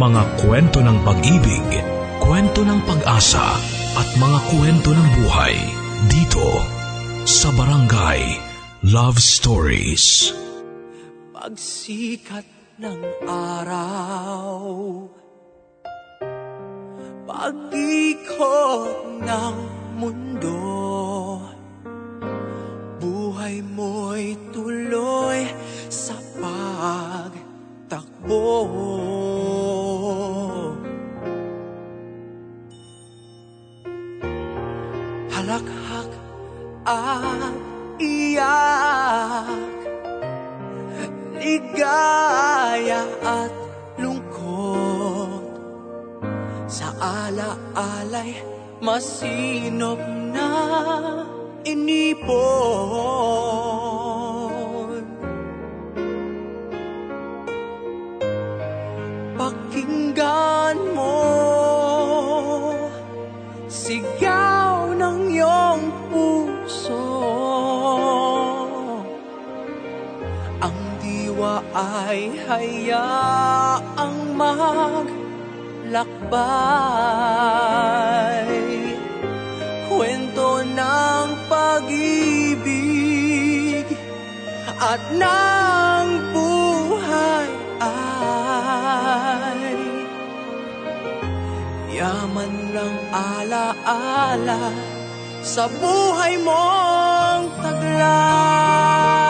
Mga kwento ng pag-ibig, kwento ng pag-asa at mga kwento ng buhay dito sa Barangay Love Stories. Pagsikat ng araw Pag-ikot ng mundo Buhay mo'y tuloy sa pagtakbo ala-alay masinop na inipon. Pakinggan mo Sigaw ng iyong puso. Ang diwa ay hayaang maglakbay at ng buhay ay Yaman ng alaala sa buhay mong taglay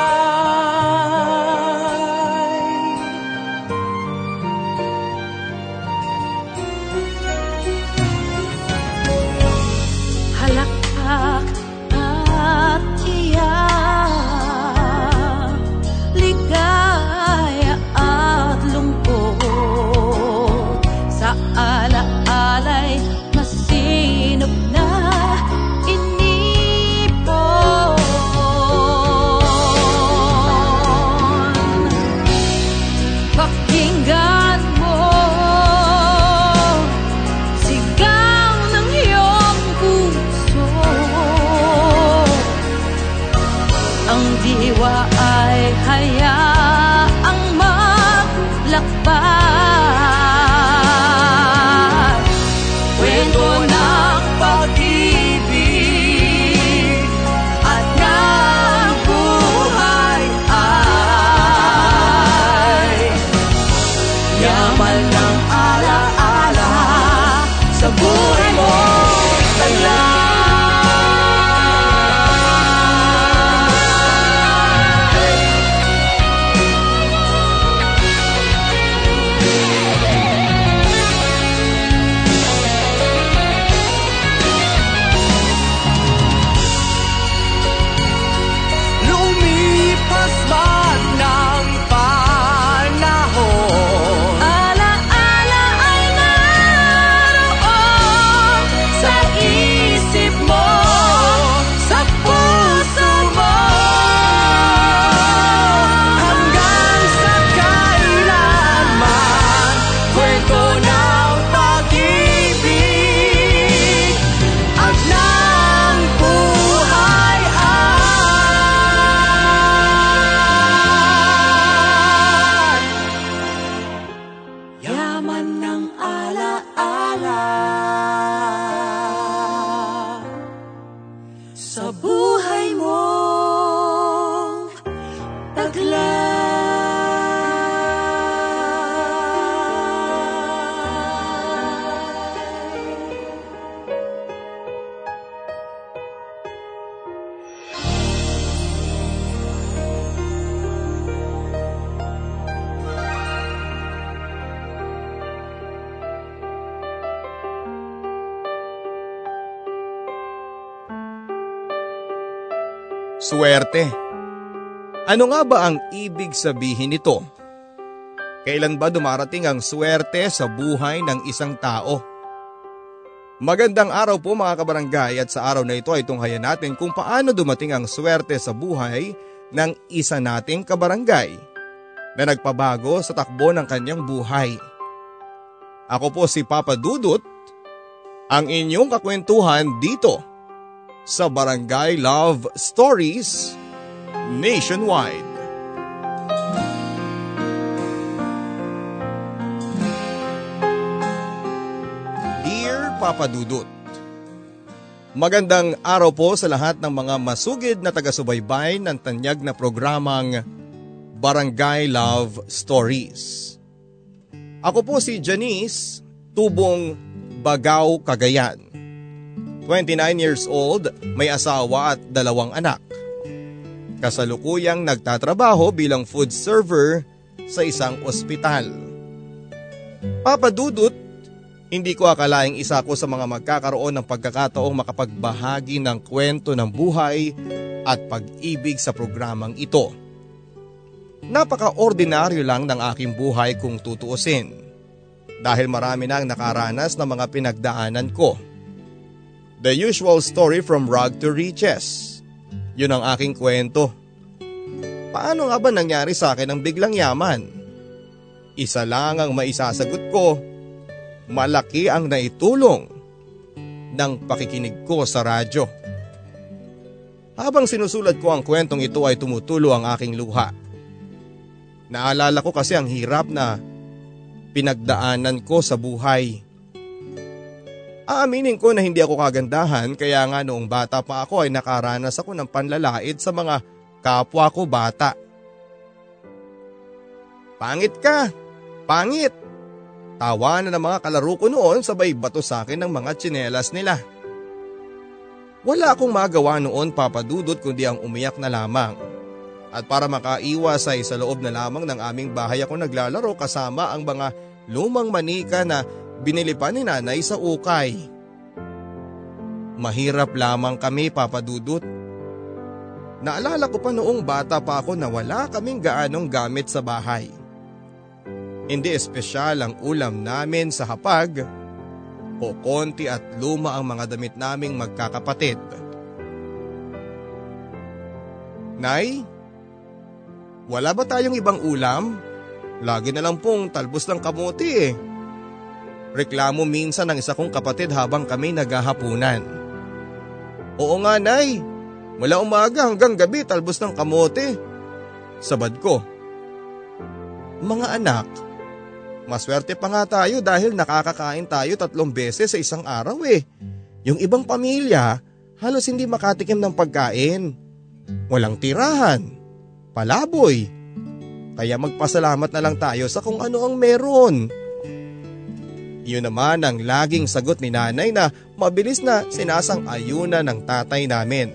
Ano nga ba ang ibig sabihin nito? Kailan ba dumarating ang swerte sa buhay ng isang tao? Magandang araw po mga kabarangay at sa araw na ito ay tunghayan natin kung paano dumating ang swerte sa buhay ng isa nating kabarangay na nagpabago sa takbo ng kanyang buhay. Ako po si Papa Dudut, ang inyong kakwentuhan dito sa Barangay Love Stories nationwide. papadudot. Magandang araw po sa lahat ng mga masugid na taga-subaybay ng tanyag na programang Barangay Love Stories. Ako po si Janice, tubong Bagaw, Cagayan. 29 years old, may asawa at dalawang anak. Kasalukuyang nagtatrabaho bilang food server sa isang ospital. Papadudot, hindi ko akalaing isa ko sa mga magkakaroon ng pagkakataong makapagbahagi ng kwento ng buhay at pag-ibig sa programang ito. Napaka-ordinaryo lang ng aking buhay kung tutuusin dahil marami nang nakaranas ng mga pinagdaanan ko. The usual story from rug to riches. Yun ang aking kwento. Paano nga ba nangyari sa akin ang biglang yaman? Isa lang ang maisasagot ko malaki ang naitulong ng pakikinig ko sa radyo. Habang sinusulat ko ang kwentong ito ay tumutulo ang aking luha. Naalala ko kasi ang hirap na pinagdaanan ko sa buhay. Aaminin ko na hindi ako kagandahan kaya nga noong bata pa ako ay nakaranas ako ng panlalait sa mga kapwa ko bata. Pangit ka! Pangit! Tawa na ng mga kalaro ko noon sabay bato sa akin ng mga tsinelas nila. Wala akong magawa noon papadudot kundi ang umiyak na lamang. At para makaiwas ay sa loob na lamang ng aming bahay ako naglalaro kasama ang mga lumang manika na binili pa ni nanay sa ukay. Mahirap lamang kami papadudot. Naalala ko pa noong bata pa ako na wala kaming gaanong gamit sa bahay. Hindi espesyal ang ulam namin sa hapag o konti at luma ang mga damit naming magkakapatid. Nay, wala ba tayong ibang ulam? Lagi na lang pong talbos ng kamuti eh. Reklamo minsan ng isa kong kapatid habang kami naghahapunan. Oo nga nay, mula umaga hanggang gabi talbos ng kamote. Sabad ko. Mga anak, Maswerte pa nga tayo dahil nakakakain tayo tatlong beses sa isang araw eh. Yung ibang pamilya, halos hindi makatikim ng pagkain. Walang tirahan, palaboy. Kaya magpasalamat na lang tayo sa kung ano ang meron. Iyon naman ang laging sagot ni nanay na mabilis na sinasang ayuna ng tatay namin.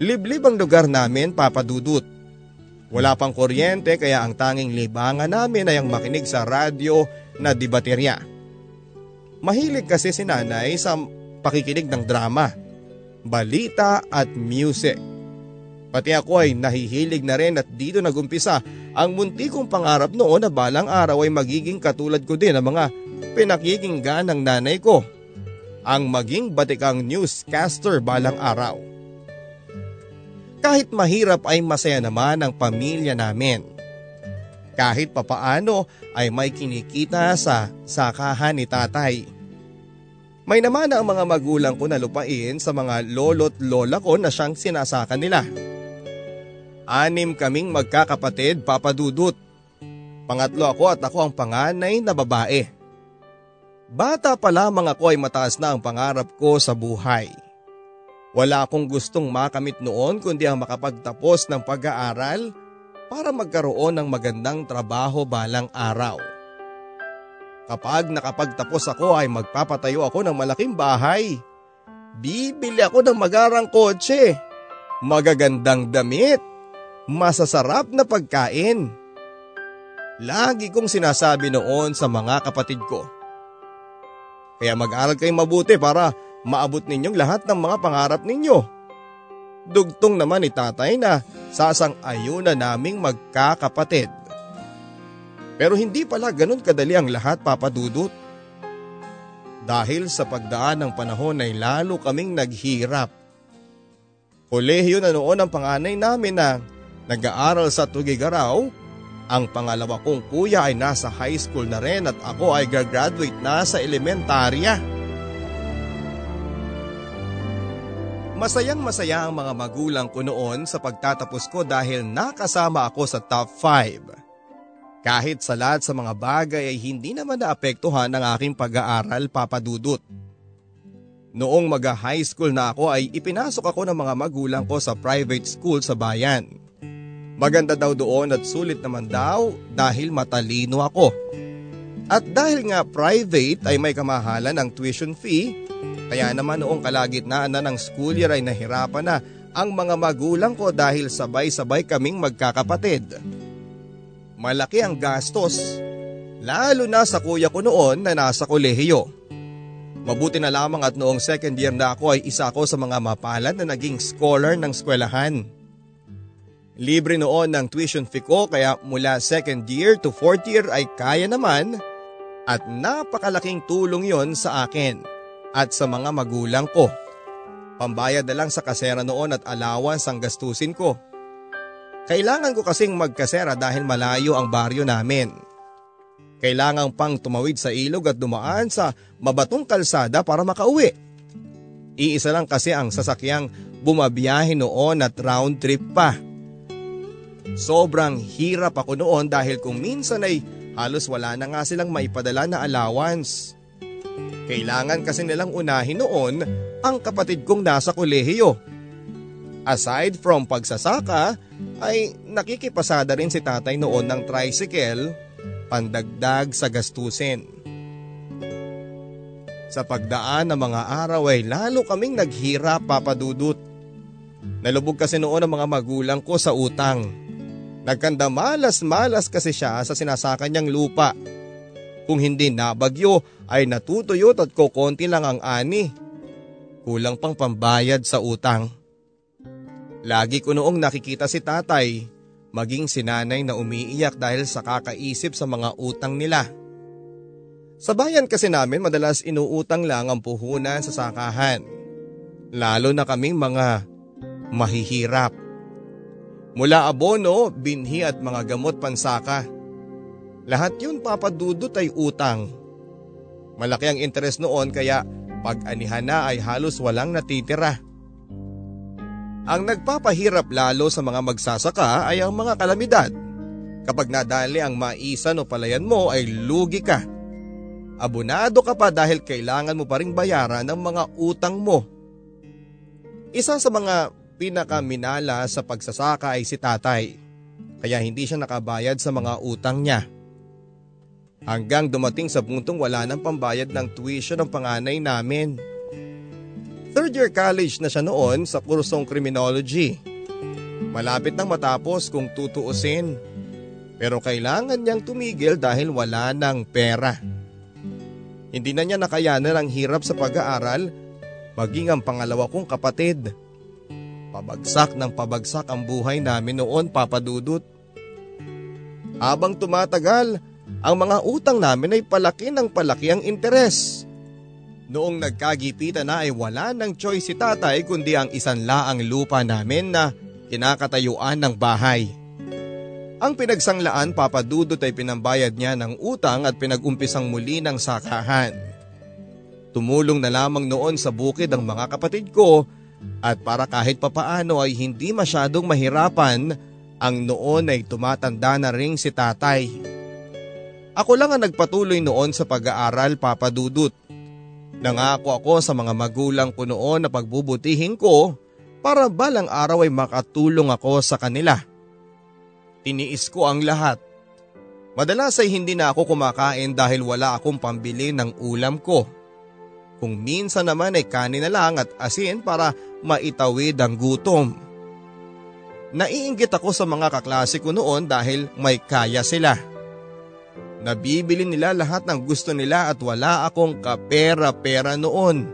Liblib ang lugar namin papadudot. Wala pang kuryente kaya ang tanging libangan namin ay ang makinig sa radyo na dibaterya. Mahilig kasi si nanay sa pakikinig ng drama, balita at music. Pati ako ay nahihilig na rin at dito nagumpisa ang munti kong pangarap noon na balang araw ay magiging katulad ko din ang mga pinakikinggan ng nanay ko. Ang maging batikang newscaster balang araw. Kahit mahirap ay masaya naman ang pamilya namin. Kahit papaano ay may kinikita sa sakahan ni tatay. May naman ang mga magulang ko na lupain sa mga lolo't lola ko na siyang sinasaka nila. Anim kaming magkakapatid papadudot. Pangatlo ako at ako ang panganay na babae. Bata pa lamang ako ay mataas na ang pangarap ko sa buhay. Wala akong gustong makamit noon kundi ang makapagtapos ng pag-aaral para magkaroon ng magandang trabaho balang araw. Kapag nakapagtapos ako ay magpapatayo ako ng malaking bahay. Bibili ako ng magarang kotse, magagandang damit, masasarap na pagkain. Lagi kong sinasabi noon sa mga kapatid ko. Kaya mag-aral kayong mabuti para maabot ninyong lahat ng mga pangarap ninyo. Dugtong naman ni tatay na sasang ayuna naming magkakapatid. Pero hindi pala ganun kadali ang lahat papadudot. Dahil sa pagdaan ng panahon ay lalo kaming naghirap. Kolehiyo na noon ang panganay namin na nag-aaral sa Tugigaraw. Ang pangalawa kong kuya ay nasa high school na rin at ako ay gagraduate na sa elementarya. Masayang masaya ang mga magulang ko noon sa pagtatapos ko dahil nakasama ako sa top 5. Kahit sa lahat sa mga bagay ay hindi naman naapektuhan ng aking pag-aaral papadudot. Noong mag-high school na ako ay ipinasok ako ng mga magulang ko sa private school sa bayan. Maganda daw doon at sulit naman daw dahil matalino ako. At dahil nga private ay may kamahalan ang tuition fee, kaya naman noong kalagitnaan na ng school year ay nahirapan na ang mga magulang ko dahil sabay-sabay kaming magkakapatid. Malaki ang gastos, lalo na sa kuya ko noon na nasa kolehiyo. Mabuti na lamang at noong second year na ako ay isa ako sa mga mapalad na naging scholar ng skwelahan. Libre noon ng tuition fee ko kaya mula second year to fourth year ay kaya naman at napakalaking tulong yon sa akin at sa mga magulang ko. Pambayad na lang sa kasera noon at allowance ang gastusin ko. Kailangan ko kasing magkasera dahil malayo ang baryo namin. Kailangan pang tumawid sa ilog at dumaan sa mabatong kalsada para makauwi. Iisa lang kasi ang sasakyang bumabiyahe noon at round trip pa. Sobrang hirap ako noon dahil kung minsan ay halos wala na nga silang maipadala na allowance. Kailangan kasi nilang unahin noon ang kapatid kong nasa kolehiyo. Aside from pagsasaka, ay nakikipasada rin si tatay noon ng tricycle pandagdag sa gastusin. Sa pagdaan ng mga araw ay lalo kaming naghirap papadudot. Nalubog kasi noon ang mga magulang ko sa utang. Nagkanda malas-malas kasi siya sa sinasaka niyang lupa. Kung hindi nabagyo ay natutuyot at kokonti lang ang ani. Kulang pang pambayad sa utang. Lagi ko noong nakikita si tatay, maging sinanay na umiiyak dahil sa kakaisip sa mga utang nila. Sa bayan kasi namin madalas inuutang lang ang puhunan sa sakahan. Lalo na kaming mga mahihirap. Mula abono, binhi at mga gamot pansaka. Lahat yun papadudot ay utang. Malaki ang interes noon kaya pag anihan na ay halos walang natitira. Ang nagpapahirap lalo sa mga magsasaka ay ang mga kalamidad. Kapag nadali ang maisan o palayan mo ay lugi ka. Abunado ka pa dahil kailangan mo pa ring bayaran ng mga utang mo. Isa sa mga pinakaminala sa pagsasaka ay si tatay. Kaya hindi siya nakabayad sa mga utang niya. Hanggang dumating sa puntong wala nang pambayad ng tuition ng panganay namin. Third year college na siya noon sa kursong criminology. Malapit nang matapos kung tutuusin. Pero kailangan niyang tumigil dahil wala ng pera. Hindi na niya nakayanan ang hirap sa pag-aaral maging ang pangalawa kong kapatid. Pabagsak ng pabagsak ang buhay namin noon papadudot. Habang tumatagal, ang mga utang namin ay palaki ng palaki ang interes. Noong nagkagipitan na ay wala ng choice si tatay kundi ang isan laang lupa namin na kinakatayuan ng bahay. Ang pinagsanglaan papadudot ay pinambayad niya ng utang at pinagumpisang muli ng sakahan. Tumulong na lamang noon sa bukid ang mga kapatid ko at para kahit papaano ay hindi masyadong mahirapan ang noon ay tumatanda na ring si tatay. Ako lang ang nagpatuloy noon sa pag-aaral papadudot. Nangako ako sa mga magulang ko noon na pagbubutihin ko para balang araw ay makatulong ako sa kanila. Tiniis ko ang lahat. Madalas ay hindi na ako kumakain dahil wala akong pambili ng ulam ko. Kung minsan naman ay kanin na lang at asin para maitawid ang gutom. Naiinggit ako sa mga kaklase ko noon dahil may kaya sila. Nabibili nila lahat ng gusto nila at wala akong kapera-pera noon.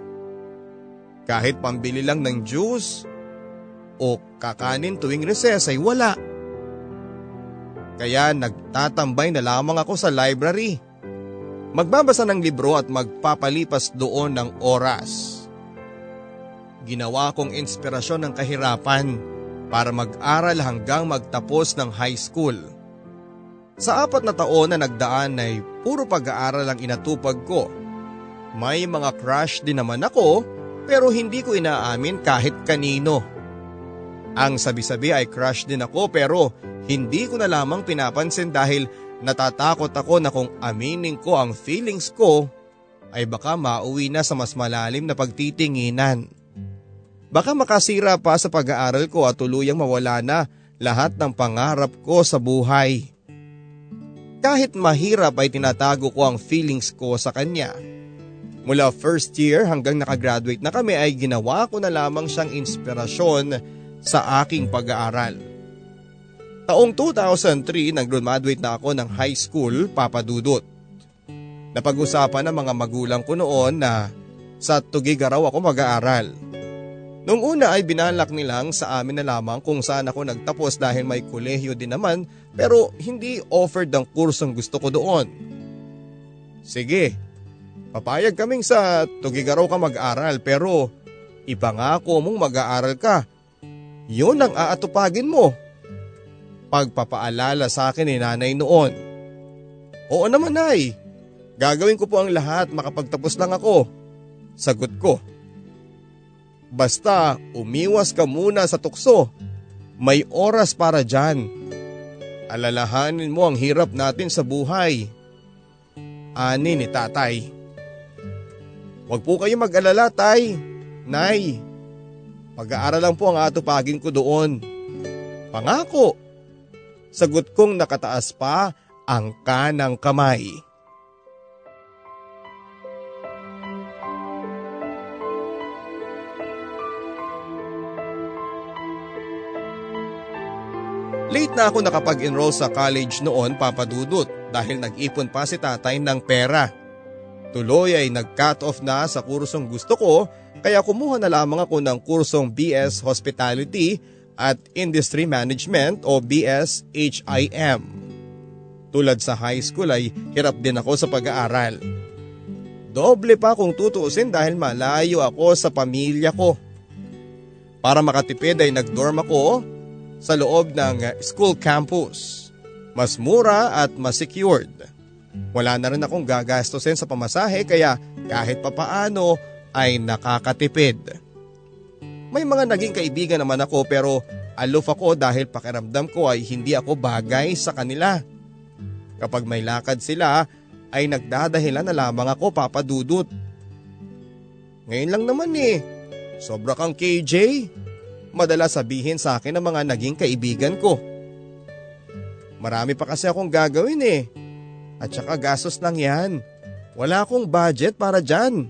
Kahit pambili lang ng juice o kakanin tuwing recess ay wala. Kaya nagtatambay na lamang ako sa library. Magbabasa ng libro at magpapalipas doon ng oras. Ginawa kong inspirasyon ng kahirapan para mag-aral hanggang magtapos ng high school. Sa apat na taon na nagdaan ay puro pag-aaral ang inatupag ko. May mga crush din naman ako pero hindi ko inaamin kahit kanino. Ang sabi-sabi ay crush din ako pero hindi ko na lamang pinapansin dahil Natatakot ako na kung aminin ko ang feelings ko ay baka mauwi na sa mas malalim na pagtitinginan. Baka makasira pa sa pag-aaral ko at tuluyang mawala na lahat ng pangarap ko sa buhay. Kahit mahirap ay tinatago ko ang feelings ko sa kanya. Mula first year hanggang nakagraduate na kami ay ginawa ko na lamang siyang inspirasyon sa aking pag-aaral. Taong 2003 nag-graduate na ako ng high school, Papa Dudut. Napag-usapan ng mga magulang ko noon na sa Tugigaraw ako mag-aaral. Nung una ay binalak nilang sa amin na lamang kung saan ako nagtapos dahil may kolehiyo din naman pero hindi offered ang kursong gusto ko doon. Sige, papayag kaming sa Tugigaraw ka mag-aral pero ipangako mong mag-aaral ka. Yun ang aatupagin mo pagpapaalala sa akin ni nanay noon. Oo naman nay, gagawin ko po ang lahat makapagtapos lang ako. Sagot ko. Basta umiwas ka muna sa tukso. May oras para dyan. Alalahanin mo ang hirap natin sa buhay. Ani ni tatay. Huwag po kayo mag-alala tay. Nay, pag-aaral lang po ang atupagin ko doon. Pangako. Sagot kong nakataas pa ang kanang kamay. Late na ako nakapag-enroll sa college noon papadudot dahil nag-ipon pa si tatay ng pera. Tuloy ay nag-cut off na sa kursong gusto ko kaya kumuha na lamang ako ng kursong BS Hospitality at Industry Management o BSHIM. Tulad sa high school ay hirap din ako sa pag-aaral. Doble pa kung tutuusin dahil malayo ako sa pamilya ko. Para makatipid ay nagdorm ako sa loob ng school campus. Mas mura at mas secured. Wala na rin akong gagastusin sa pamasahe kaya kahit papaano ay nakakatipid. May mga naging kaibigan naman ako pero aloof ako dahil pakiramdam ko ay hindi ako bagay sa kanila. Kapag may lakad sila ay nagdadahilan na lamang ako papadudot. Ngayon lang naman eh, sobra kang KJ. Madalas sabihin sa akin ng mga naging kaibigan ko. Marami pa kasi akong gagawin eh. At saka gastos lang yan. Wala akong budget para dyan.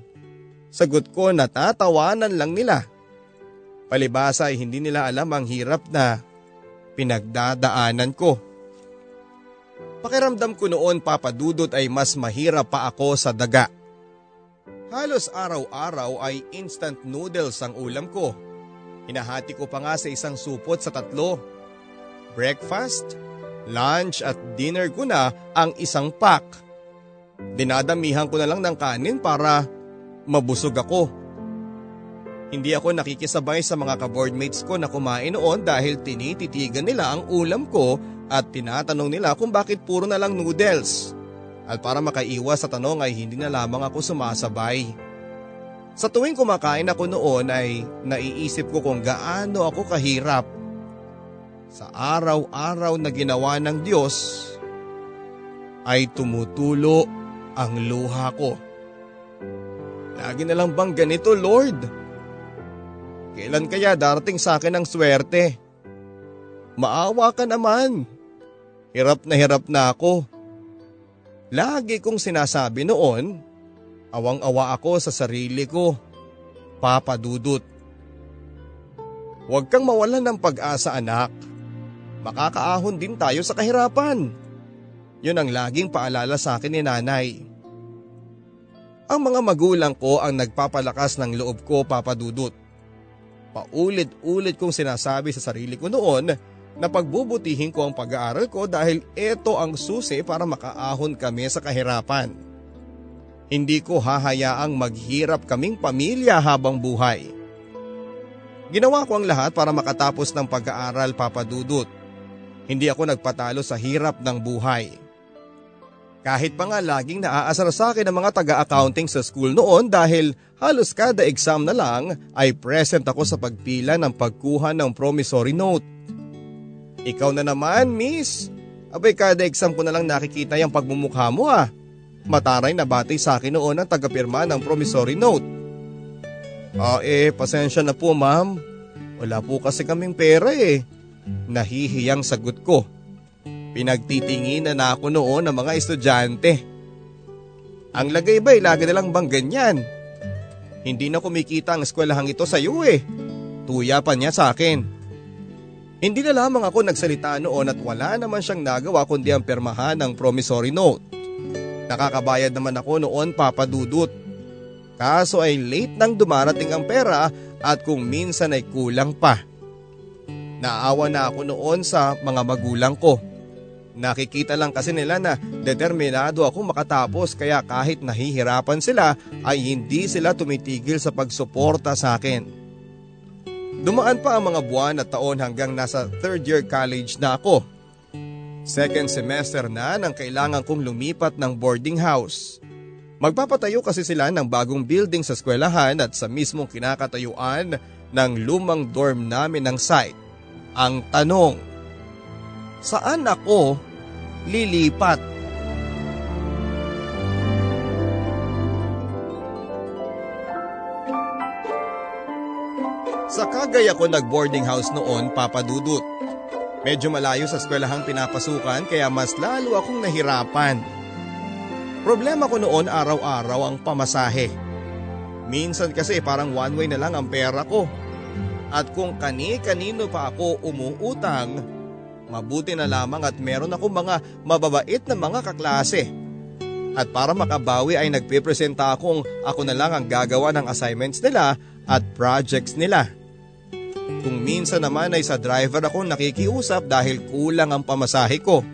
Sagot ko natatawanan lang nila. Palibasa ay hindi nila alam ang hirap na pinagdadaanan ko. Pakiramdam ko noon papadudot ay mas mahirap pa ako sa daga. Halos araw-araw ay instant noodles ang ulam ko. Hinahati ko pa nga sa isang supot sa tatlo. Breakfast, lunch at dinner ko na ang isang pack. Dinadamihan ko na lang ng kanin para mabusog ako. Hindi ako nakikisabay sa mga kaboardmates ko na kumain noon dahil tinititigan nila ang ulam ko at tinatanong nila kung bakit puro na lang noodles. At para makaiwas sa tanong ay hindi na lamang ako sumasabay. Sa tuwing kumakain ako noon ay naiisip ko kung gaano ako kahirap. Sa araw-araw na ginawa ng Diyos ay tumutulo ang luha ko. Lagi na lang bang ganito Lord? Kailan kaya darating sa akin ang swerte? Maawa ka naman. Hirap na hirap na ako. Lagi kong sinasabi noon, awang-awa ako sa sarili ko. Papa Dudut. Huwag kang mawalan ng pag-asa anak. Makakaahon din tayo sa kahirapan. Yun ang laging paalala sa akin ni nanay. Ang mga magulang ko ang nagpapalakas ng loob ko, Papa Dudut. Paulit-ulit kong sinasabi sa sarili ko noon na pagbubutihin ko ang pag-aaral ko dahil ito ang susi para makaahon kami sa kahirapan. Hindi ko hahayaang maghirap kaming pamilya habang buhay. Ginawa ko ang lahat para makatapos ng pag-aaral papadudot. Hindi ako nagpatalo sa hirap ng buhay. Kahit pa nga laging naaasar sa akin ang mga taga-accounting sa school noon dahil halos kada exam na lang ay present ako sa pagpila ng pagkuha ng promissory note. Ikaw na naman, miss. Abay kada exam ko na lang nakikita yung pagmumukha mo ah. Mataray na batay sa akin noon ang tagapirma ng promissory note. Ah eh, pasensya na po ma'am. Wala po kasi kaming pera eh. Nahihiyang sagot ko. Pinagtitinginan na ako noon ng mga estudyante. Ang lagay ba'y lagi na lang bang ganyan? Hindi na kumikita ang eskwelahang ito sa iyo eh. Tuya pa niya sa akin. Hindi na lamang ako nagsalita noon at wala naman siyang nagawa kundi ang permahan ng promissory note. Nakakabayad naman ako noon papadudot. Kaso ay late nang dumarating ang pera at kung minsan ay kulang pa. Naawa na ako noon sa mga magulang ko. Nakikita lang kasi nila na determinado ako makatapos kaya kahit nahihirapan sila ay hindi sila tumitigil sa pagsuporta sa akin. Dumaan pa ang mga buwan at taon hanggang nasa third year college na ako. Second semester na nang kailangan kong lumipat ng boarding house. Magpapatayo kasi sila ng bagong building sa eskwelahan at sa mismong kinakatayuan ng lumang dorm namin ng site. Ang tanong, saan ako lilipat? Sa Kagay ako nag-boarding house noon papadudot. Medyo malayo sa eskwelahang pinapasukan kaya mas lalo akong nahirapan. Problema ko noon araw-araw ang pamasahe. Minsan kasi parang one way na lang ang pera ko. At kung kani-kanino pa ako umuutang, mabuti na lamang at meron ako mga mababait na mga kaklase. At para makabawi ay nagpipresenta akong ako na lang ang gagawa ng assignments nila at projects nila. Kung minsan naman ay sa driver ako nakikiusap dahil kulang ang pamasahe ko.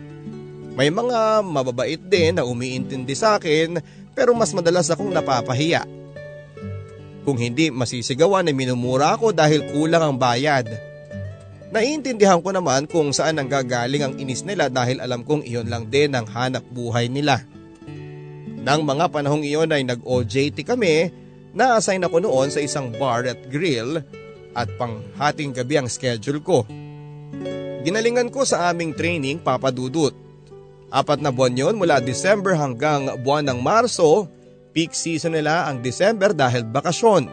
May mga mababait din na umiintindi sa akin pero mas madalas akong napapahiya. Kung hindi masisigawan ay minumura ako dahil kulang ang bayad. Naiintindihan ko naman kung saan ang gagaling ang inis nila dahil alam kong iyon lang din ang hanap buhay nila. Nang mga panahong iyon ay nag-OJT kami, na-assign ako noon sa isang bar at grill at panghating gabi ang schedule ko. Ginalingan ko sa aming training papadudot. Apat na buwan yon mula December hanggang buwan ng Marso, peak season nila ang December dahil bakasyon.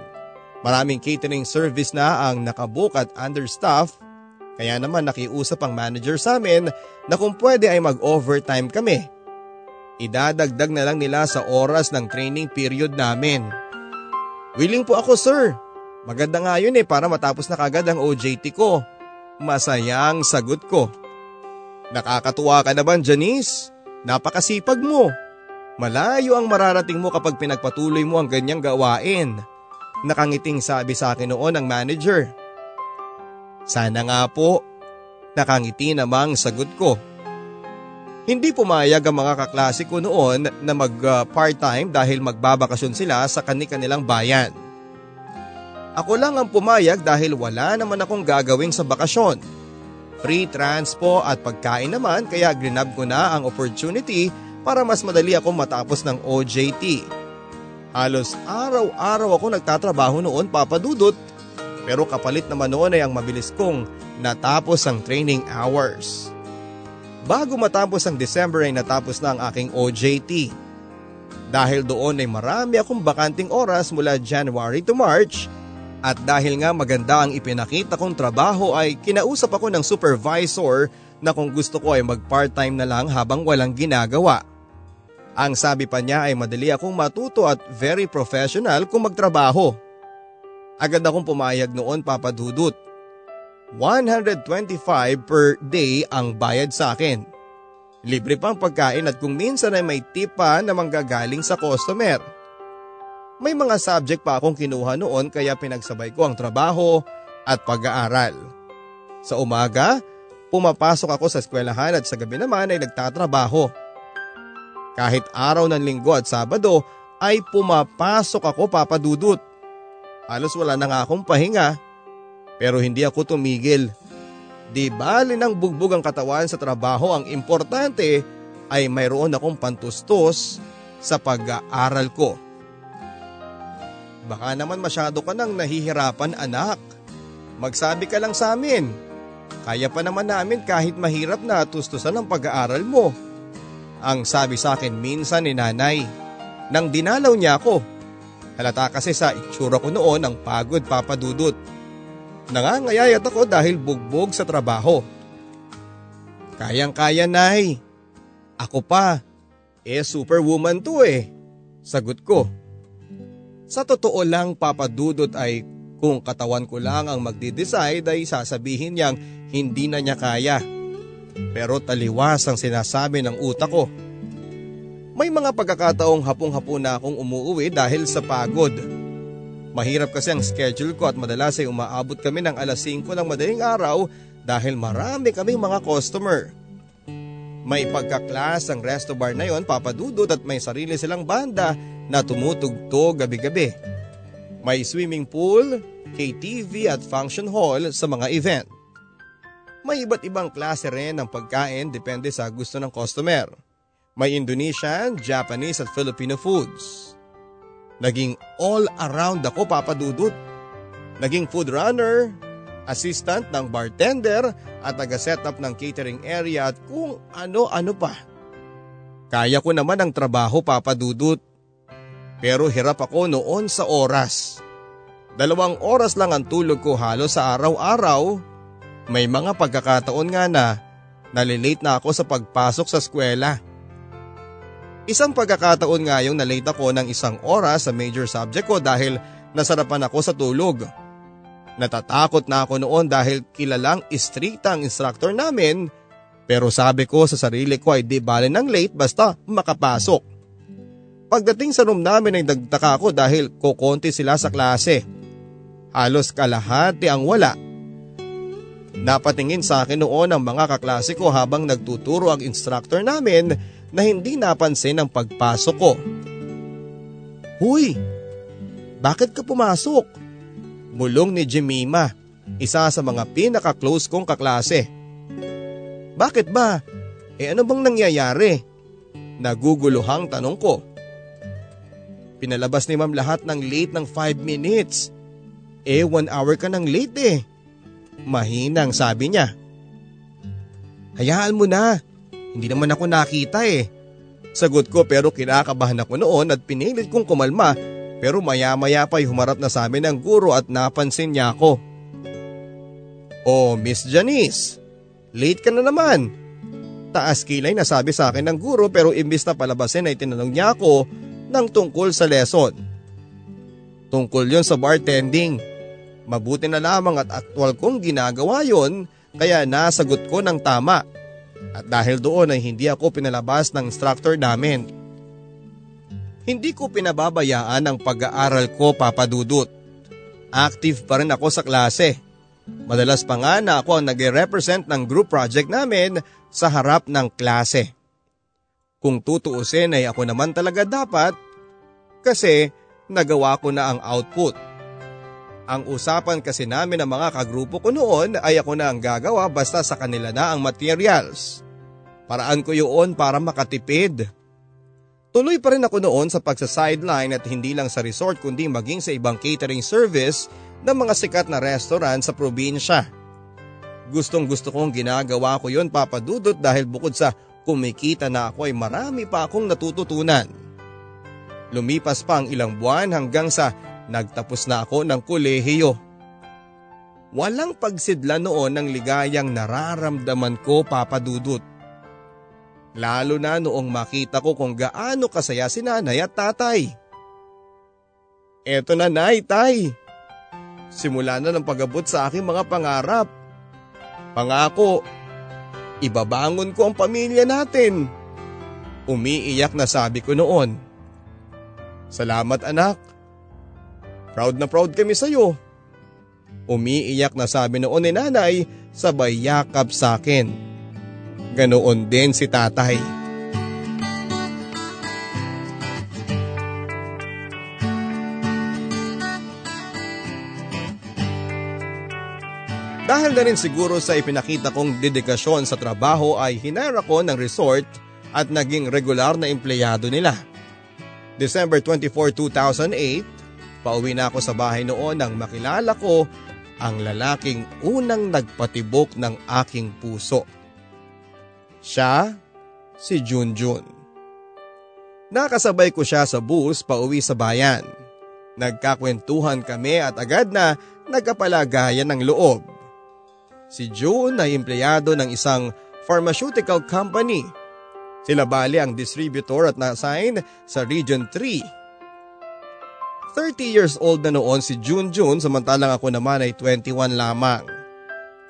Maraming catering service na ang nakabook at understaff kaya naman nakiusap ang manager sa amin na kung pwede ay mag-overtime kami. Idadagdag na lang nila sa oras ng training period namin. Willing po ako sir, Maganda nga yun eh para matapos na kagad ang OJT ko. Masayang sagot ko. Nakakatuwa ka naman Janice. Napakasipag mo. Malayo ang mararating mo kapag pinagpatuloy mo ang ganyang gawain. Nakangiting sabi sa akin noon ng manager. Sana nga po. Nakangiti namang sagot ko. Hindi pumayag ang mga kaklase ko noon na mag uh, dahil magbabakasyon sila sa kani-kanilang bayan. Ako lang ang pumayag dahil wala naman akong gagawin sa bakasyon. Free transpo at pagkain naman kaya grinab ko na ang opportunity para mas madali ako matapos ng OJT. Halos araw-araw ako nagtatrabaho noon papadudot pero kapalit naman noon ay ang mabilis kong natapos ang training hours. Bago matapos ang December ay natapos na ang aking OJT. Dahil doon ay marami akong bakanting oras mula January to March at dahil nga maganda ang ipinakita kong trabaho ay kinausap ako ng supervisor na kung gusto ko ay mag part-time na lang habang walang ginagawa. Ang sabi pa niya ay madali akong matuto at very professional kung magtrabaho. Agad akong pumayag noon papadudot. 125 per day ang bayad sa akin. Libre pang pagkain at kung minsan ay may tip pa na manggagaling sa customer. May mga subject pa akong kinuha noon kaya pinagsabay ko ang trabaho at pag-aaral. Sa umaga, pumapasok ako sa eskwelahan at sa gabi naman ay nagtatrabaho. Kahit araw ng linggo at sabado ay pumapasok ako papadudot. Halos wala na nga akong pahinga pero hindi ako tumigil. Di bali ng bugbog ang katawan sa trabaho ang importante ay mayroon akong pantustos sa pag-aaral ko. Baka naman masyado ka nang nahihirapan anak. Magsabi ka lang sa amin. Kaya pa naman namin kahit mahirap na tustusan ang pag-aaral mo. Ang sabi sa akin minsan ni nanay. Nang dinalaw niya ako. Halata kasi sa itsura ko noon ang pagod papadudot. Nangangayayat ako dahil bugbog sa trabaho. Kayang-kaya nay. Ako pa. Eh superwoman to eh. Sagot ko. Sa totoo lang papadudot ay kung katawan ko lang ang magdi-decide ay sasabihin niyang hindi na niya kaya. Pero taliwas ang sinasabi ng utak ko. May mga pagkakataong hapong-hapon na akong umuwi dahil sa pagod. Mahirap kasi ang schedule ko at madalas ay umaabot kami ng alas 5 ng madaling araw dahil marami kaming mga customer. May pagkaklas ang resto bar na yon papadudot at may sarili silang banda na tumutugtog gabi-gabi. May swimming pool, KTV at function hall sa mga event. May iba't ibang klase rin ng pagkain depende sa gusto ng customer. May Indonesian, Japanese at Filipino foods. Naging all around ako papadudot. Naging food runner, assistant ng bartender at taga-setup ng catering area at kung ano-ano pa. Kaya ko naman ang trabaho papadudot. Pero hirap ako noon sa oras. Dalawang oras lang ang tulog ko halos sa araw-araw. May mga pagkakataon nga na nalilate na ako sa pagpasok sa eskwela. Isang pagkakataon nga yung nalate ako ng isang oras sa major subject ko dahil nasarapan ako sa tulog. Natatakot na ako noon dahil kilalang istrikta ang instructor namin pero sabi ko sa sarili ko ay di bale ng late basta makapasok. Pagdating sa room namin ay nagtaka ako dahil kokonti sila sa klase. Halos kalahati ang wala. Napatingin sa akin noon ang mga kaklase ko habang nagtuturo ang instructor namin na hindi napansin ang pagpasok ko. Huy! Bakit ka pumasok? Bulong ni Jemima, isa sa mga pinaka-close kong kaklase. Bakit ba? Eh ano bang nangyayari? Naguguluhang tanong ko. Pinalabas ni ma'am lahat ng late ng 5 minutes. Eh 1 hour ka ng late eh. Mahinang sabi niya. Hayaan mo na. Hindi naman ako nakita eh. Sagot ko pero kinakabahan ako noon at pinilit kong kumalma pero maya maya pa'y humarap na sa amin ang guro at napansin niya ako. Oh Miss Janice, late ka na naman. Taas kilay na sabi sa akin ng guro pero imbis na palabasin ay tinanong niya ako ng tungkol sa lesson. Tungkol yon sa bartending. Mabuti na lamang at aktwal kong ginagawa yon kaya nasagot ko ng tama. At dahil doon ay hindi ako pinalabas ng instructor namin. Hindi ko pinababayaan ang pag-aaral ko papadudot. Active pa rin ako sa klase. Madalas pa nga na ako ang nag-represent ng group project namin sa harap ng klase. Kung tutuusin ay ako naman talaga dapat kasi nagawa ko na ang output. Ang usapan kasi namin ng mga kagrupo ko noon ay ako na ang gagawa basta sa kanila na ang materials. Paraan ko yun para makatipid. Tuloy pa rin ako noon sa pagsa-sideline at hindi lang sa resort kundi maging sa ibang catering service ng mga sikat na restaurant sa probinsya. Gustong gusto kong ginagawa ko yon papadudot dahil bukod sa kumikita na ako ay marami pa akong natututunan. Lumipas pa ang ilang buwan hanggang sa nagtapos na ako ng kolehiyo. Walang pagsidla noon ng ligayang nararamdaman ko papadudot. Lalo na noong makita ko kung gaano kasaya si nanay at tatay. Eto na nay, tay. Simula na ng pagabot sa aking mga pangarap. Pangako, ibabangon ko ang pamilya natin. Umiiyak na sabi ko noon. Salamat anak. Proud na proud kami sa iyo. Umiiyak na sabi noon ni nanay sabay yakap sa akin. Ganoon din si tatay. Dahil na rin siguro sa ipinakita kong dedikasyon sa trabaho ay hinire ako ng resort at naging regular na empleyado nila. December 24, 2008, pauwi na ako sa bahay noon nang makilala ko ang lalaking unang nagpatibok ng aking puso. Siya, si Junjun. Nakasabay ko siya sa bus pauwi sa bayan. Nagkakwentuhan kami at agad na nagkapalagayan ng loob. Si June ay empleyado ng isang pharmaceutical company. Sila bali ang distributor at na-assign sa Region 3 30 years old na noon si Junjun samantalang ako naman ay 21 lamang.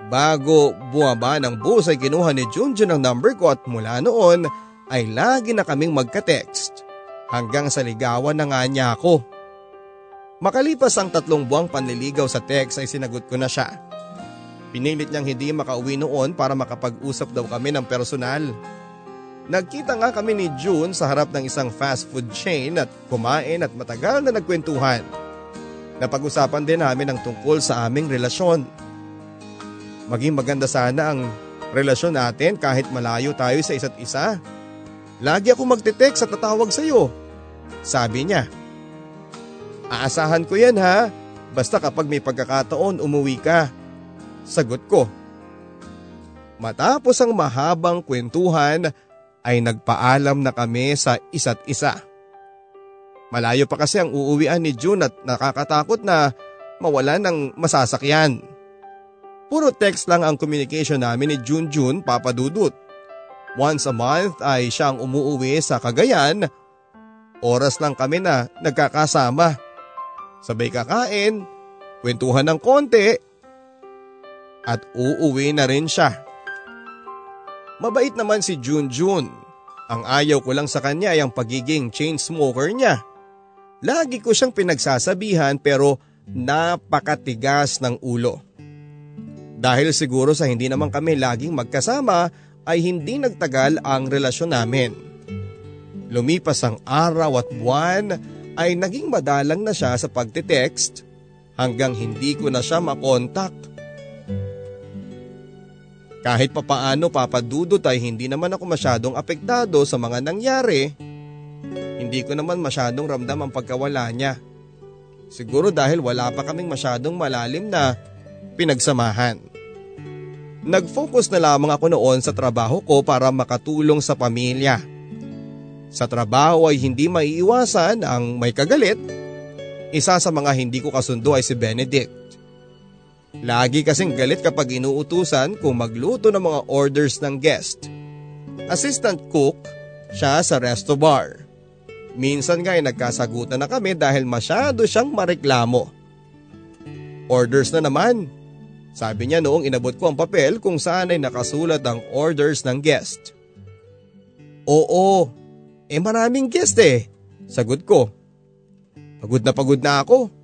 Bago bumaba ng bus ay kinuha ni Junjun ang number ko at mula noon ay lagi na kaming magka-text. Hanggang sa ligawan na nga niya ako. Makalipas ang tatlong buwang panliligaw sa text ay sinagot ko na siya. Pinilit niyang hindi makauwi noon para makapag-usap daw kami ng personal. Nagkita nga kami ni June sa harap ng isang fast food chain at kumain at matagal na nagkwentuhan. Napag-usapan din namin ang tungkol sa aming relasyon. Maging maganda sana ang relasyon natin kahit malayo tayo sa isa't isa. Lagi ako magte-text at tatawag sa iyo. Sabi niya. Aasahan ko yan ha, basta kapag may pagkakataon umuwi ka. Sagot ko. Matapos ang mahabang kwentuhan ay nagpaalam na kami sa isa't isa. Malayo pa kasi ang uuwian ni June at nakakatakot na mawala ng masasakyan. Puro text lang ang communication namin ni June June papadudot. Once a month ay siyang umuuwi sa Cagayan. Oras lang kami na nagkakasama. Sabay kakain, kwentuhan ng konti, at uuwi na rin siya. Mabait naman si Junjun. Ang ayaw ko lang sa kanya ay ang pagiging chain smoker niya. Lagi ko siyang pinagsasabihan pero napakatigas ng ulo. Dahil siguro sa hindi naman kami laging magkasama ay hindi nagtagal ang relasyon namin. Lumipas ang araw at buwan ay naging madalang na siya sa pagtitext hanggang hindi ko na siya makontak kahit papaano papadudot ay hindi naman ako masyadong apektado sa mga nangyari. Hindi ko naman masyadong ramdam ang pagkawala niya. Siguro dahil wala pa kaming masyadong malalim na pinagsamahan. Nag-focus na lamang ako noon sa trabaho ko para makatulong sa pamilya. Sa trabaho ay hindi maiiwasan ang may kagalit. Isa sa mga hindi ko kasundo ay si Benedict. Lagi kasing galit kapag inuutusan kung magluto ng mga orders ng guest. Assistant cook siya sa resto bar. Minsan nga ay nagkasagutan na kami dahil masyado siyang mareklamo. Orders na naman. Sabi niya noong inabot ko ang papel kung saan ay nakasulat ang orders ng guest. Oo, eh maraming guest eh. Sagot ko. Pagod na pagod na ako.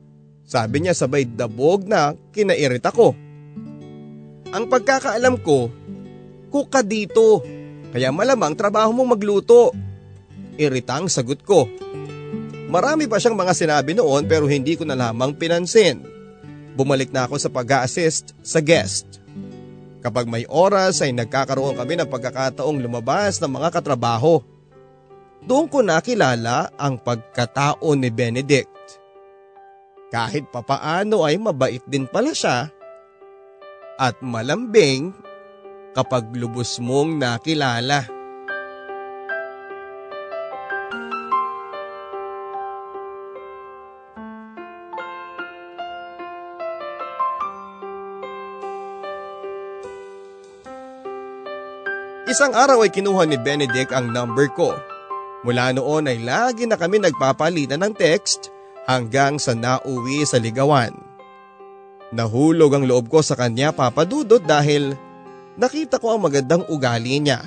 Sabi niya sabay dabog na kinairita ko. Ang pagkakaalam ko, kuka dito, kaya malamang trabaho mong magluto. Iritang sagot ko. Marami pa siyang mga sinabi noon pero hindi ko na lamang pinansin. Bumalik na ako sa pag-assist sa guest. Kapag may oras ay nagkakaroon kami ng pagkakataong lumabas ng mga katrabaho. Doon ko nakilala ang pagkatao ni Benedict. Kahit papaano ay mabait din pala siya at malambing kapag lubos mong nakilala. Isang araw ay kinuha ni Benedict ang number ko. Mula noon ay lagi na kami nagpapalitan ng text hanggang sa nauwi sa ligawan. Nahulog ang loob ko sa kanya papadudot dahil nakita ko ang magandang ugali niya.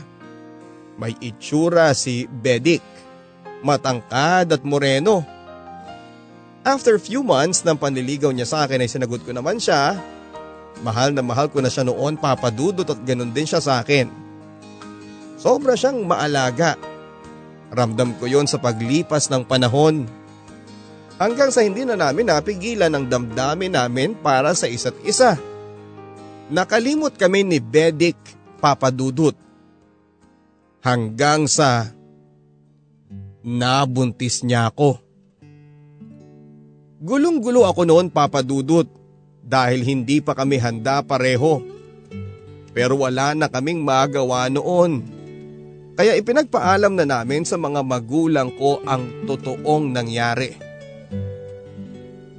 May itsura si Bedik, matangkad at moreno. After few months ng panliligaw niya sa akin ay sinagot ko naman siya. Mahal na mahal ko na siya noon papadudot at ganun din siya sa akin. Sobra siyang maalaga. Ramdam ko yon sa paglipas ng panahon. Hanggang sa hindi na namin napigilan ang damdamin namin para sa isa't isa. Nakalimot kami ni Bedik Papadudut. Hanggang sa nabuntis niya ako. Gulong-gulo ako noon papadudot. dahil hindi pa kami handa pareho. Pero wala na kaming magawa noon. Kaya ipinagpaalam na namin sa mga magulang ko ang totoong nangyari.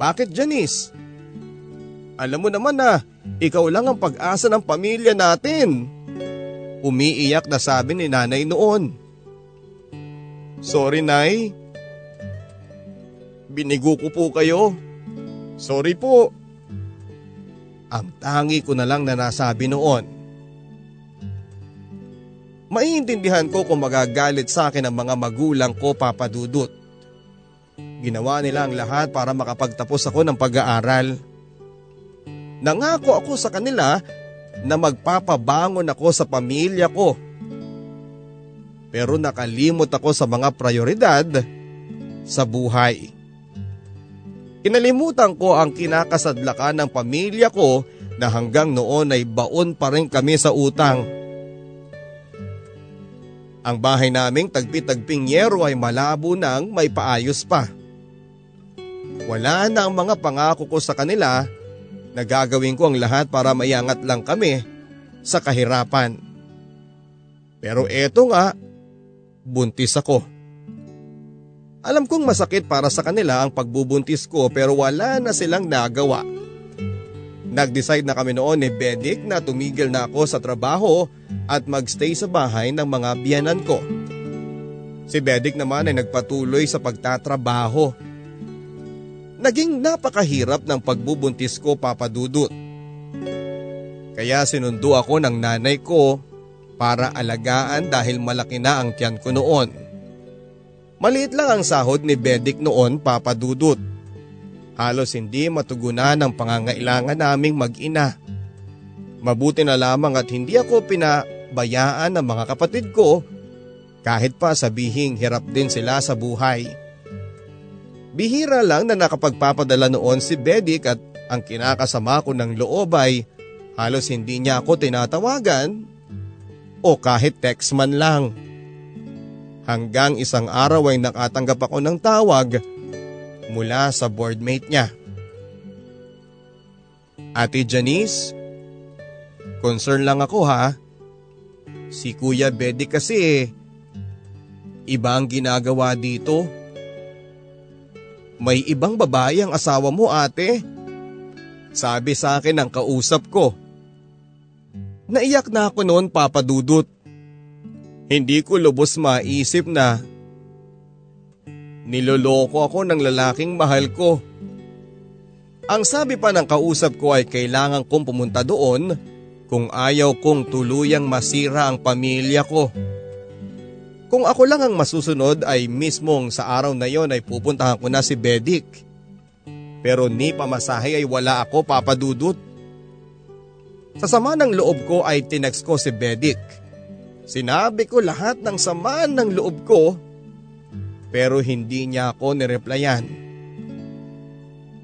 Bakit Janice? Alam mo naman na ikaw lang ang pag-asa ng pamilya natin. Umiiyak na sabi ni nanay noon. Sorry nay. Binigo ko po kayo. Sorry po. Ang tangi ko na lang na nasabi noon. Maiintindihan ko kung magagalit sa akin ang mga magulang ko papadudot. Ginawa nila ang lahat para makapagtapos ako ng pag-aaral. Nangako ako sa kanila na magpapabangon ako sa pamilya ko. Pero nakalimot ako sa mga prioridad sa buhay. Kinalimutan ko ang kinakasadlakan ng pamilya ko na hanggang noon ay baon pa rin kami sa utang. Ang bahay naming tagpi-tagping yero ay malabo nang may paayos pa. Wala na ang mga pangako ko sa kanila na gagawin ko ang lahat para maiangat lang kami sa kahirapan. Pero eto nga, buntis ako. Alam kong masakit para sa kanila ang pagbubuntis ko pero wala na silang nagawa. Nag-decide na kami noon ni Bedik na tumigil na ako sa trabaho at magstay sa bahay ng mga biyanan ko. Si Bedik naman ay nagpatuloy sa pagtatrabaho. Naging napakahirap ng pagbubuntis ko papadudot. Kaya sinundo ako ng nanay ko para alagaan dahil malaki na ang tiyan ko noon. Maliit lang ang sahod ni Bedik noon papadudot. Halos hindi matugunan ang pangangailangan naming mag-ina. Mabuti na lamang at hindi ako pinabayaan ng mga kapatid ko kahit pa sabihing hirap din sila sa buhay. Bihira lang na nakapagpapadala noon si Bedik at ang kinakasama ko ng loob ay halos hindi niya ako tinatawagan o kahit text man lang. Hanggang isang araw ay nakatanggap ako ng tawag mula sa boardmate niya. Ate Janice, concern lang ako ha. Si Kuya Bedi kasi iba ang ginagawa dito. May ibang babae ang asawa mo ate. Sabi sa akin ang kausap ko. Naiyak na ako noon papadudot. Hindi ko lubos maisip na niloloko ako ng lalaking mahal ko. Ang sabi pa ng kausap ko ay kailangan kong pumunta doon kung ayaw kong tuluyang masira ang pamilya ko. Kung ako lang ang masusunod ay mismong sa araw na yon ay pupuntahan ko na si Bedik. Pero ni pamasahe ay wala ako papadudot. Sa sama ng loob ko ay tinext ko si Bedik. Sinabi ko lahat ng samaan ng loob ko pero hindi niya ako nireplyan.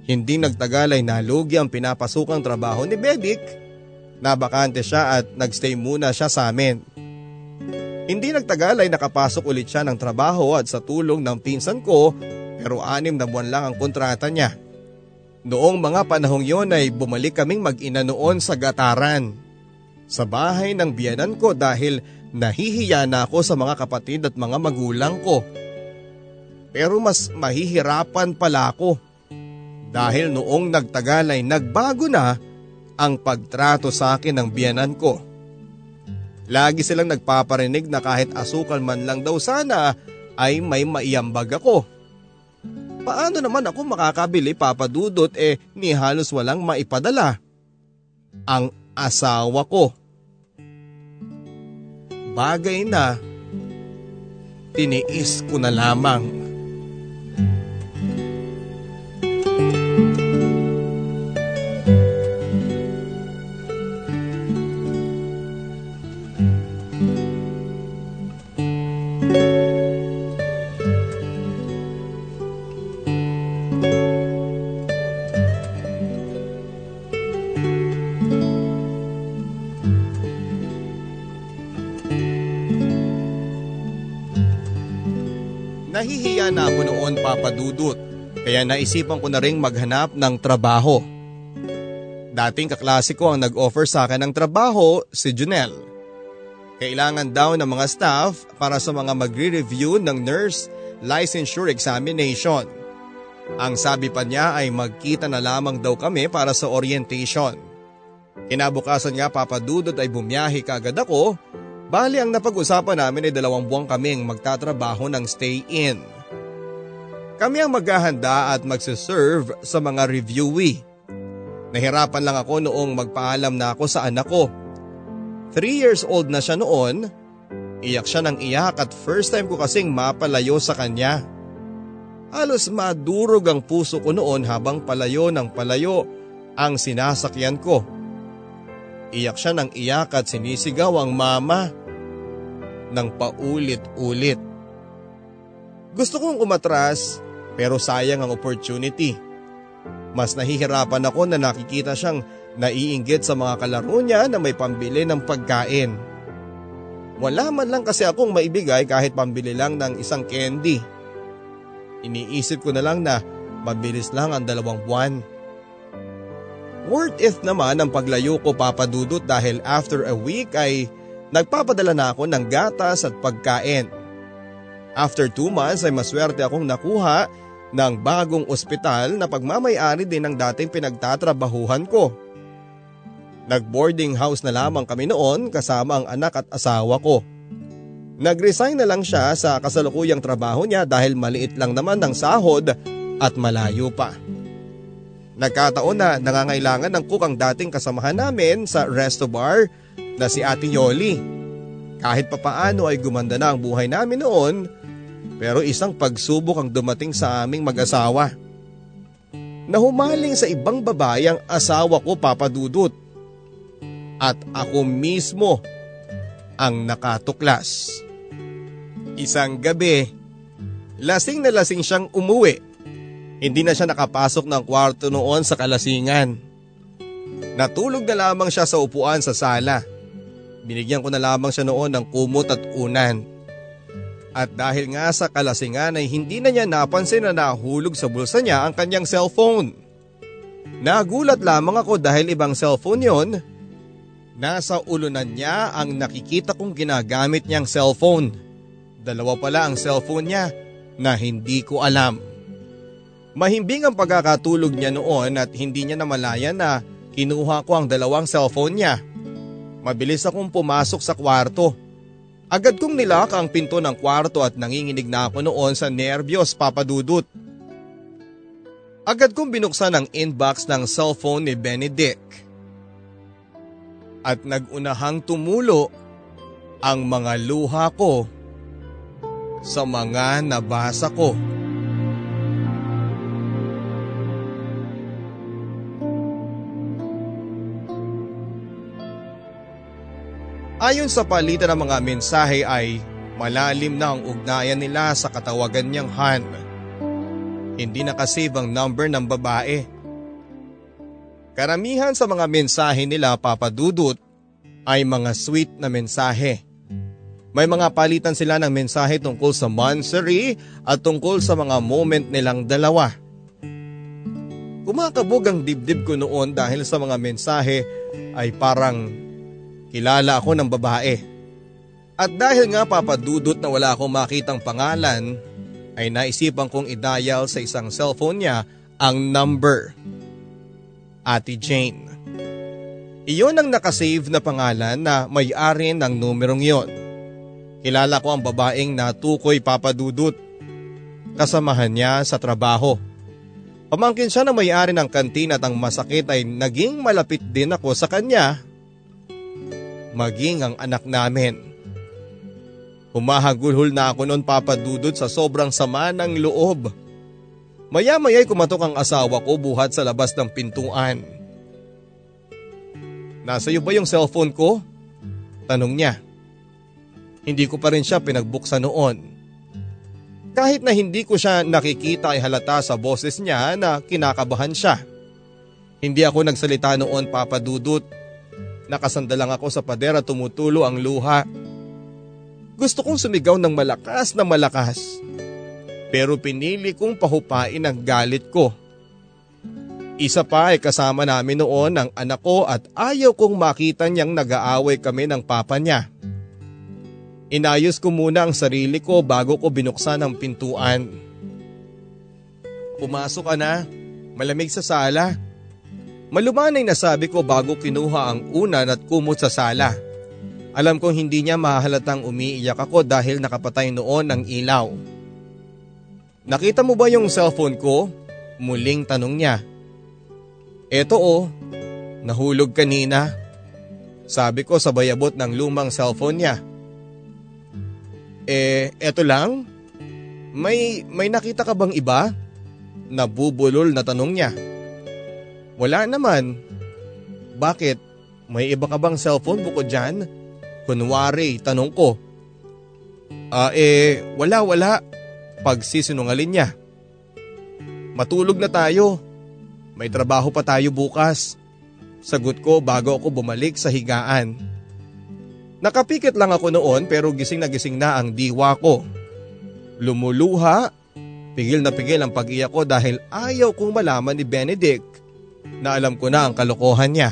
Hindi nagtagal ay nalugi ang pinapasukang trabaho ni Bedik. Nabakante siya at nagstay muna siya sa amin. Hindi nagtagal ay nakapasok ulit siya ng trabaho at sa tulong ng pinsan ko pero anim na buwan lang ang kontrata niya. Noong mga panahong yon ay bumalik kaming mag-ina noon sa gataran. Sa bahay ng biyanan ko dahil Nahihiya na ako sa mga kapatid at mga magulang ko. Pero mas mahihirapan pala ako dahil noong nagtagal ay nagbago na ang pagtrato sa akin ng biyanan ko. Lagi silang nagpaparinig na kahit asukal man lang daw sana ay may maiambag ako. Paano naman ako makakabili papadudot eh ni halos walang maipadala? Ang asawa ko bagay na tiniis ko na lamang. Noon papadudot kaya naisipan ko na ring maghanap ng trabaho. Dating kaklase ko ang nag-offer sa akin ng trabaho, si Junel. Kailangan daw ng mga staff para sa mga magre-review ng nurse licensure examination. Ang sabi pa niya ay magkita na lamang daw kami para sa orientation. Kinabukasan nga papadudod ay bumiyahe kagad ako, bali ang napag-usapan namin ay dalawang buwan kaming magtatrabaho ng stay-in. Kami ang maghahanda at magsiserve sa mga reviewee. Nahirapan lang ako noong magpaalam na ako sa anak ko. Three years old na siya noon, iyak siya ng iyak at first time ko kasing mapalayo sa kanya. Halos madurog ang puso ko noon habang palayo ng palayo ang sinasakyan ko. Iyak siya ng iyak at sinisigaw ang mama ng paulit-ulit. Gusto kong umatras pero sayang ang opportunity. Mas nahihirapan ako na nakikita siyang naiinggit sa mga kalaro niya na may pambili ng pagkain. Wala man lang kasi akong maibigay kahit pambili lang ng isang candy. Iniisip ko na lang na mabilis lang ang dalawang buwan. Worth it naman ang paglayo ko papadudot dahil after a week ay nagpapadala na ako ng gatas at pagkain. After two months ay maswerte akong nakuha ng bagong ospital na pagmamayari din ng dating pinagtatrabahuhan ko. Nag-boarding house na lamang kami noon kasama ang anak at asawa ko. Nag-resign na lang siya sa kasalukuyang trabaho niya dahil maliit lang naman ng sahod at malayo pa. Nagkataon na nangangailangan ng cook ang dating kasamahan namin sa resto bar na si Ate Yoli. Kahit papaano ay gumanda na ang buhay namin noon pero isang pagsubok ang dumating sa aming mag-asawa. Nahumaling sa ibang babae ang asawa ko papadudot. At ako mismo ang nakatuklas. Isang gabi, lasing na lasing siyang umuwi. Hindi na siya nakapasok ng kwarto noon sa kalasingan. Natulog na lamang siya sa upuan sa sala. Binigyan ko na lamang siya noon ng kumot at unan. At dahil nga sa kalasingan ay hindi na niya napansin na nahulog sa bulsa niya ang kanyang cellphone. Nagulat lamang ako dahil ibang cellphone yon. Nasa ulunan niya ang nakikita kong ginagamit niyang cellphone. Dalawa pala ang cellphone niya na hindi ko alam. Mahimbing ang pagkakatulog niya noon at hindi niya namalayan na kinuha ko ang dalawang cellphone niya. Mabilis akong pumasok sa kwarto Agad kong nilak ang pinto ng kwarto at nanginginig na ako noon sa nerbiyos papadudot. Agad kong binuksan ang inbox ng cellphone ni Benedict. At nagunahang tumulo ang mga luha ko sa mga nabasa ko. Ayon sa palitan ng mga mensahe ay malalim na ang ugnayan nila sa katawagan niyang Han. Hindi nakasave ang number ng babae. Karamihan sa mga mensahe nila papadudot ay mga sweet na mensahe. May mga palitan sila ng mensahe tungkol sa monthsary at tungkol sa mga moment nilang dalawa. Kumakabog ang dibdib ko noon dahil sa mga mensahe ay parang Kilala ako ng babae. At dahil nga papadudot na wala akong makitang pangalan, ay naisipan kong i-dial sa isang cellphone niya ang number. Ate Jane. Iyon ang nakasave na pangalan na may-ari ng numerong iyon. Kilala ko ang babaeng natukoy papadudot. Kasamahan niya sa trabaho. Pamangkin siya na may-ari ng kantin at ang masakit ay naging malapit din ako sa kanya maging ang anak namin. Humahagulhol na ako noon papadudod sa sobrang sama ng loob. Maya-maya'y kumatok ang asawa ko buhat sa labas ng pintuan. Nasa iyo ba yung cellphone ko? Tanong niya. Hindi ko pa rin siya pinagbuksan noon. Kahit na hindi ko siya nakikita ay halata sa boses niya na kinakabahan siya. Hindi ako nagsalita noon papadudot Nakasandalang ako sa pader at tumutulo ang luha. Gusto kong sumigaw ng malakas na malakas. Pero pinili kong pahupain ang galit ko. Isa pa ay kasama namin noon ang anak ko at ayaw kong makita niyang nag-aaway kami ng papa niya. Inayos ko muna ang sarili ko bago ko binuksan ang pintuan. Pumasok ka na, malamig sa sala. Malumanay na sabi ko bago kinuha ang unan at kumot sa sala. Alam kong hindi niya mahalatang umiiyak ako dahil nakapatay noon ang ilaw. Nakita mo ba yung cellphone ko? Muling tanong niya. Eto oh, nahulog kanina. Sabi ko sa bayabot ng lumang cellphone niya. Eh, eto lang? May, may nakita ka bang iba? Nabubulol na tanong niya. Wala naman. Bakit? May iba ka bang cellphone bukod dyan? Kunwari, tanong ko. Ah eh, wala wala. Pagsisinungalin niya. Matulog na tayo. May trabaho pa tayo bukas. Sagot ko bago ako bumalik sa higaan. Nakapikit lang ako noon pero gising na gising na ang diwa ko. Lumuluha, pigil na pigil ang pag-iyak ko dahil ayaw kong malaman ni Benedict na alam ko na ang kalokohan niya.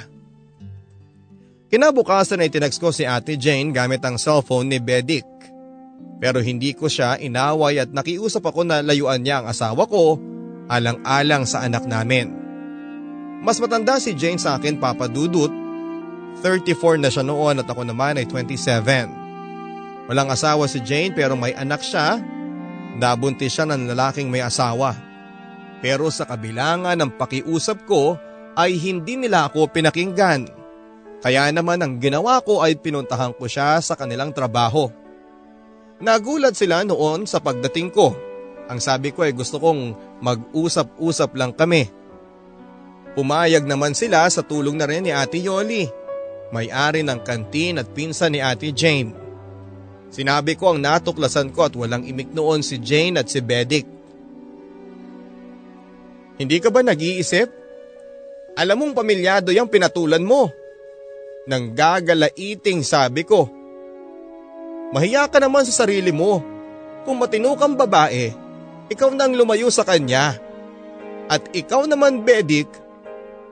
Kinabukasan ay tinext ko si Ate Jane gamit ang cellphone ni Bedic. Pero hindi ko siya inaway at nakiusap ako na layuan niya ang asawa ko alang-alang sa anak namin. Mas matanda si Jane sa akin papadudot. 34 na siya noon at ako naman ay 27. Walang asawa si Jane pero may anak siya. Nabuntis siya ng lalaking may asawa. Pero sa kabilangan ng pakiusap ko ay hindi nila ako pinakinggan. Kaya naman ang ginawa ko ay pinuntahan ko siya sa kanilang trabaho. Nagulat sila noon sa pagdating ko. Ang sabi ko ay gusto kong mag-usap-usap lang kami. Pumayag naman sila sa tulong na rin ni Ate Yoli, may-ari ng kantin at pinsan ni Ate Jane. Sinabi ko ang natuklasan ko at walang imik noon si Jane at si Bedic. Hindi ka ba nag-iisip? Alam mong pamilyado yung pinatulan mo. Nang gagalaiting sabi ko. Mahiya ka naman sa sarili mo. Kung matino kang babae, ikaw nang lumayo sa kanya. At ikaw naman Bedic,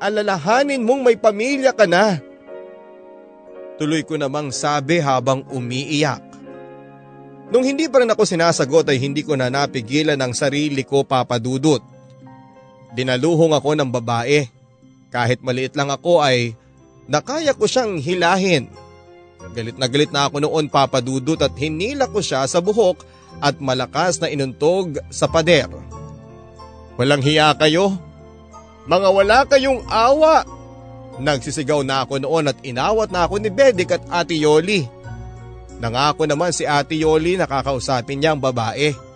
alalahanin mong may pamilya ka na. Tuloy ko namang sabi habang umiiyak. Nung hindi pa rin ako sinasagot ay hindi ko na napigilan ang sarili ko papadudot. Dinaluhong ako ng babae. Kahit maliit lang ako ay nakaya ko siyang hilahin. Galit na galit na ako noon papadudot at hinila ko siya sa buhok at malakas na inuntog sa pader. Walang hiya kayo? Mga wala kayong awa! Nagsisigaw na ako noon at inawat na ako ni Bedik at Ate Yoli. Nangako naman si Ate Yoli na kakausapin niya ang babae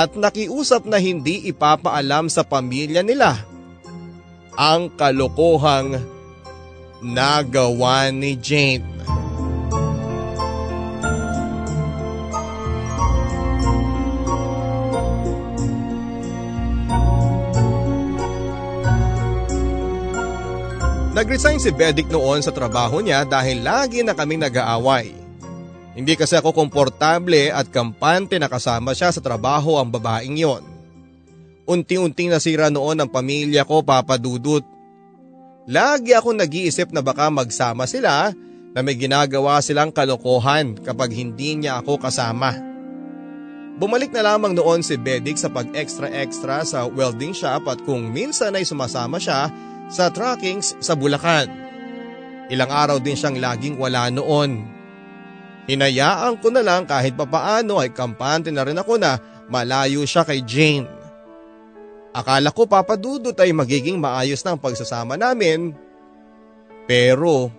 at nakiusap na hindi ipapaalam sa pamilya nila ang kalokohang nagawa ni Jane. Nag-resign si Bedic noon sa trabaho niya dahil lagi na kaming nag-aaway. Hindi kasi ako komportable at kampante na kasama siya sa trabaho ang babaeng yon. Unti-unting nasira noon ang pamilya ko papadudot. Lagi ako nag-iisip na baka magsama sila na may ginagawa silang kalokohan kapag hindi niya ako kasama. Bumalik na lamang noon si Bedic sa pag-extra-extra sa welding shop at kung minsan ay sumasama siya sa trackings sa Bulacan. Ilang araw din siyang laging wala noon. Hinayaan ko na lang kahit papaano ay kampante na rin ako na malayo siya kay Jane. Akala ko papadudot ay magiging maayos na pagsasama namin. Pero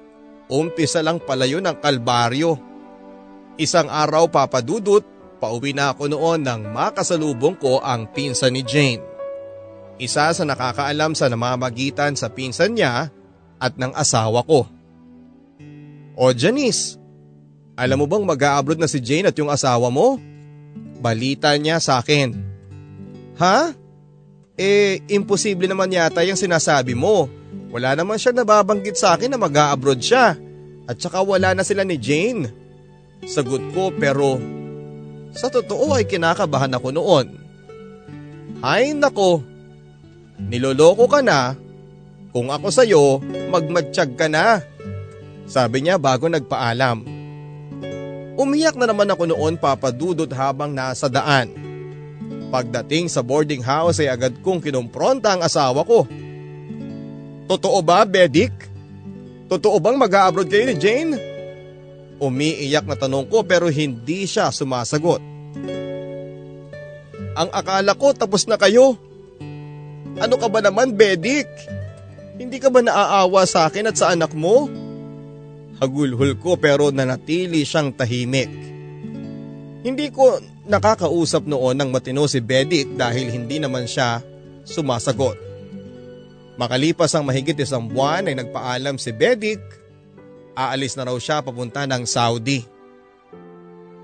umpisa lang pala yun ang kalbaryo. Isang araw papadudot, pauwi na ako noon nang makasalubong ko ang pinsan ni Jane isa sa nakakaalam sa namamagitan sa pinsan niya at ng asawa ko. O Janice, alam mo bang mag-a-abroad na si Jane at yung asawa mo? Balita niya sa akin. Ha? Eh, imposible naman yata yung sinasabi mo. Wala naman siya nababanggit sa akin na mag-a-abroad siya. At saka wala na sila ni Jane. Sagot ko pero sa totoo ay kinakabahan ako noon. Ay nako, Niloloko ka na Kung ako sa'yo, magmatsyag ka na. Sabi niya bago nagpaalam. Umiyak na naman ako noon papadudot habang nasa daan. Pagdating sa boarding house ay agad kong kinumpronta ang asawa ko. Totoo ba, Bedik? Totoo bang mag-a-abroad kayo ni Jane? Umiiyak na tanong ko pero hindi siya sumasagot. Ang akala ko tapos na kayo. Ano ka ba naman, Bedik? Hindi ka ba naaawa sa akin at sa anak mo? Hagulhul ko pero nanatili siyang tahimik. Hindi ko nakakausap noon ng matino si Bedik dahil hindi naman siya sumasagot. Makalipas ang mahigit isang buwan ay nagpaalam si Bedik, aalis na raw siya papunta ng Saudi.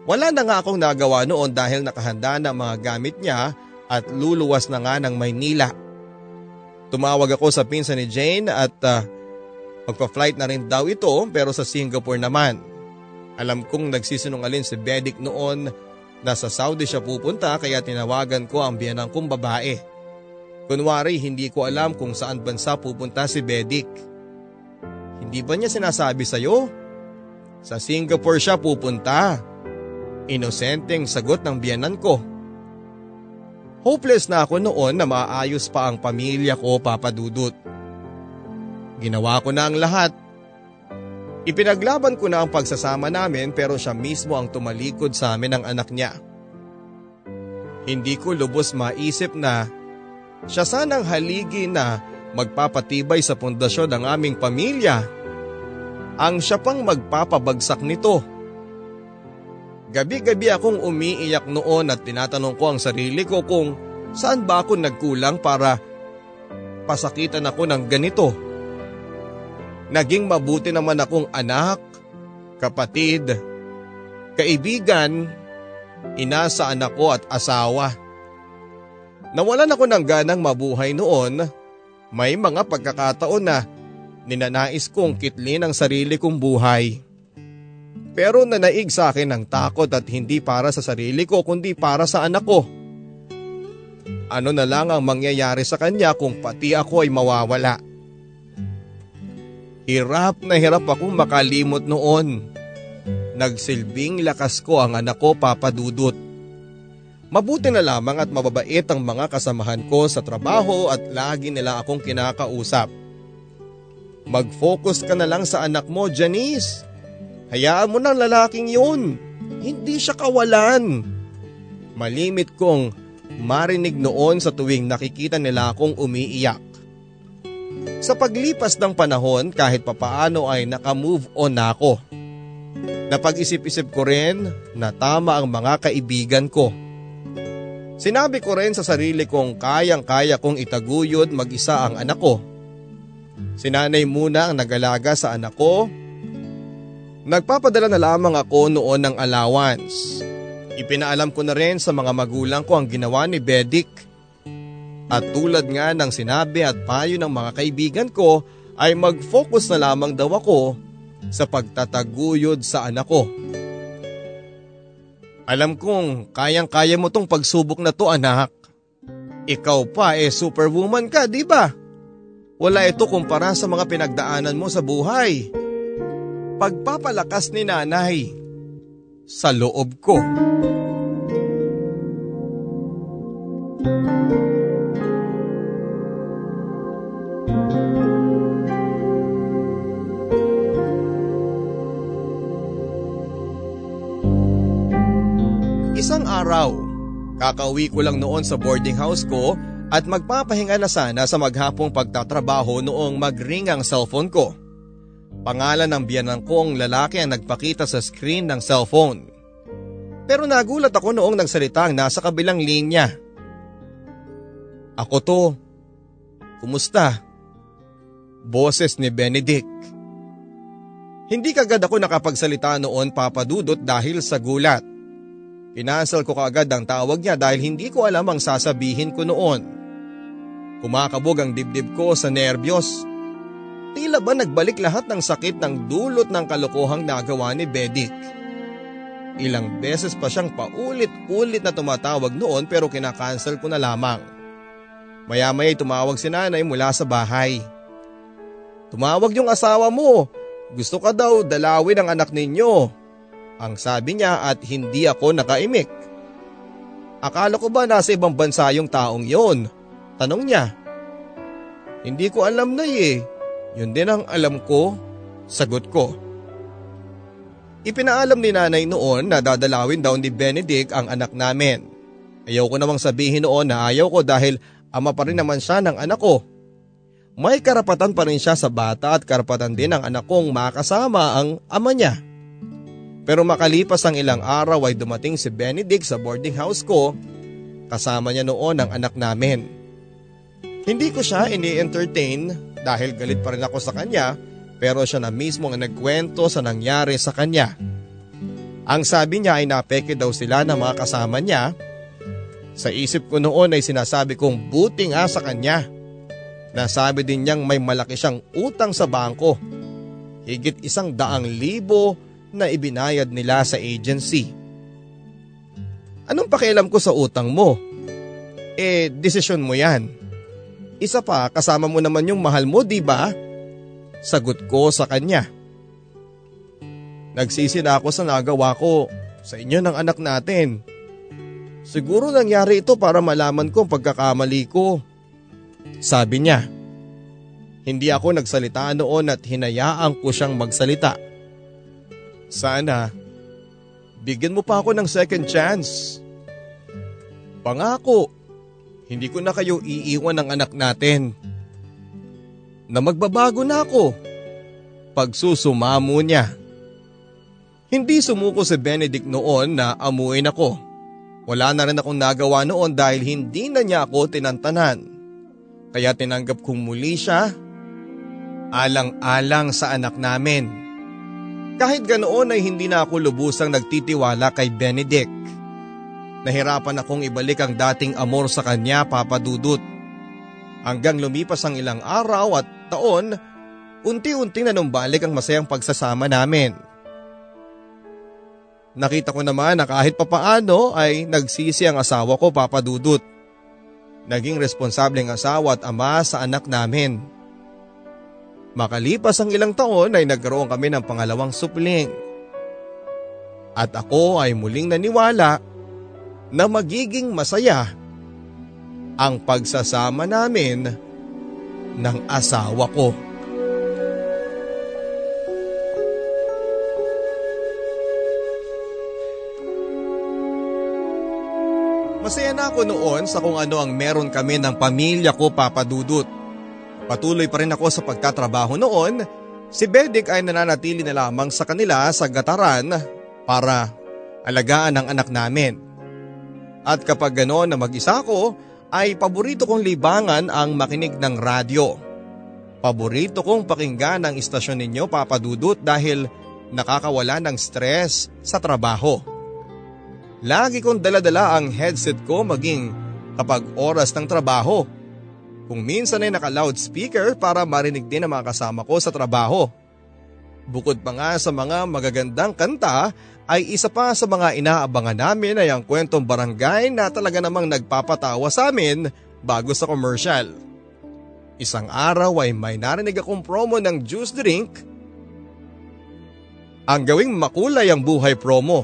Wala na nga akong nagawa noon dahil nakahanda na mga gamit niya at luluwas na nga ng Maynila. Tumawag ako sa pinsan ni Jane at uh, Magpa-flight na rin daw ito pero sa Singapore naman. Alam kong nagsisinungalin si Bedik noon na sa Saudi siya pupunta kaya tinawagan ko ang biyanang kong babae. Kunwari hindi ko alam kung saan bansa pupunta si Bedik. Hindi ba niya sinasabi sa'yo? Sa Singapore siya pupunta. Inosenteng sagot ng biyanan ko. Hopeless na ako noon na maayos pa ang pamilya ko papadudot. Ginawa ko na ang lahat. Ipinaglaban ko na ang pagsasama namin pero siya mismo ang tumalikod sa amin ng anak niya. Hindi ko lubos maisip na siya sanang haligi na magpapatibay sa pundasyon ng aming pamilya. Ang siya pang magpapabagsak nito. Gabi-gabi akong umiiyak noon at tinatanong ko ang sarili ko kung saan ba ako nagkulang para pasakitan ako ng ganito. Naging mabuti naman akong anak, kapatid, kaibigan, ina sa anak ko at asawa. Nawalan ako ng ganang mabuhay noon, may mga pagkakataon na ninanais kong kitlin ang sarili kong buhay. Pero nanaig sa akin ng takot at hindi para sa sarili ko kundi para sa anak ko. Ano na lang ang mangyayari sa kanya kung pati ako ay mawawala. Hirap na hirap akong makalimot noon. Nagsilbing lakas ko ang anak ko papadudot. Mabuti na lamang at mababait ang mga kasamahan ko sa trabaho at lagi nila akong kinakausap. Mag-focus ka na lang sa anak mo, Janice. Hayaan mo ng lalaking yun. Hindi siya kawalan. Malimit kong marinig noon sa tuwing nakikita nila akong umiiyak. Sa paglipas ng panahon kahit papaano ay nakamove on na ako. Napag-isip-isip ko rin na tama ang mga kaibigan ko. Sinabi ko rin sa sarili kong kayang-kaya kong itaguyod mag-isa ang anak ko. Sinanay muna ang nagalaga sa anak ko. Nagpapadala na lamang ako noon ng allowance. Ipinaalam ko na rin sa mga magulang ko ang ginawa ni Bedik at tulad nga ng sinabi at payo ng mga kaibigan ko ay mag-focus na lamang daw ako sa pagtataguyod sa anak ko. Alam kong kayang-kaya mo tong pagsubok na to anak. Ikaw pa eh superwoman ka, di ba? Wala ito kumpara sa mga pinagdaanan mo sa buhay. Pagpapalakas ni nanay sa loob ko. Kakauwi ko lang noon sa boarding house ko at magpapahinga na sana sa maghapong pagtatrabaho noong magring ang cellphone ko. Pangalan ng biyanan kong lalaki ang nagpakita sa screen ng cellphone. Pero nagulat ako noong nagsalita ang nasa kabilang linya. Ako to. Kumusta? Boses ni Benedict. Hindi kagad ako nakapagsalita noon papadudot dahil sa gulat. Pinansel ko kaagad ang tawag niya dahil hindi ko alam ang sasabihin ko noon. Kumakabog ang dibdib ko sa nerbiyos. Tila ba nagbalik lahat ng sakit ng dulot ng kalokohang nagawa ni Bedik. Ilang beses pa siyang paulit-ulit na tumatawag noon pero kinakancel ko na lamang. Maya-maya tumawag si nanay mula sa bahay. Tumawag yung asawa mo. Gusto ka daw dalawin ang anak ninyo. Ang sabi niya at hindi ako nakaimik. Akala ko ba nasa ibang bansa yung taong yon? Tanong niya. Hindi ko alam na eh. Yun din ang alam ko. Sagot ko. Ipinaalam ni nanay noon na dadalawin daw ni Benedict ang anak namin. Ayaw ko namang sabihin noon na ayaw ko dahil ama pa rin naman siya ng anak ko. May karapatan pa rin siya sa bata at karapatan din ng anak kong makasama ang ama niya. Pero makalipas ang ilang araw ay dumating si Benedict sa boarding house ko kasama niya noon ang anak namin. Hindi ko siya ini-entertain dahil galit pa rin ako sa kanya pero siya na mismo ang nagkwento sa nangyari sa kanya. Ang sabi niya ay napeke daw sila ng mga kasama niya. Sa isip ko noon ay sinasabi kong buti nga sa kanya. Nasabi din niyang may malaki siyang utang sa bangko. Higit isang daang libo na ibinayad nila sa agency. Anong pakialam ko sa utang mo? Eh, desisyon mo yan. Isa pa, kasama mo naman yung mahal mo, di ba? Sagot ko sa kanya. Nagsisi na ako sa nagawa ko sa inyo ng anak natin. Siguro nangyari ito para malaman ko ang pagkakamali ko. Sabi niya. Hindi ako nagsalita noon at hinayaan ko siyang magsalita. Sana, bigyan mo pa ako ng second chance. Pangako, hindi ko na kayo iiwan ng anak natin. Na magbabago na ako. Pagsusumamo niya. Hindi sumuko si Benedict noon na amuin ako. Wala na rin akong nagawa noon dahil hindi na niya ako tinantanan. Kaya tinanggap kong muli siya alang-alang sa anak namin. Kahit ganoon ay hindi na ako lubusang nagtitiwala kay Benedict. Nahirapan akong ibalik ang dating amor sa kanya papadudot. Hanggang lumipas ang ilang araw at taon, unti-unting nanumbalik ang masayang pagsasama namin. Nakita ko naman na kahit papaano ay nagsisi ang asawa ko papadudot. Naging responsableng asawa at ama sa anak namin. Makalipas ang ilang taon ay nagkaroon kami ng pangalawang supling. At ako ay muling naniwala na magiging masaya ang pagsasama namin ng asawa ko. Masaya na ako noon sa kung ano ang meron kami ng pamilya ko papadudot. Patuloy pa rin ako sa pagtatrabaho noon, si Bedik ay nananatili na lamang sa kanila sa gataran para alagaan ang anak namin. At kapag gano'n na mag-isa ko, ay paborito kong libangan ang makinig ng radyo. Paborito kong pakinggan ang istasyon ninyo papadudot dahil nakakawala ng stress sa trabaho. Lagi kong daladala ang headset ko maging kapag oras ng trabaho kung minsan ay naka-loudspeaker para marinig din ang mga kasama ko sa trabaho. Bukod pa nga sa mga magagandang kanta ay isa pa sa mga inaabangan namin ay ang kwentong barangay na talaga namang nagpapatawa sa amin bago sa commercial. Isang araw ay may narinig akong promo ng juice drink. Ang gawing makulay ang buhay promo.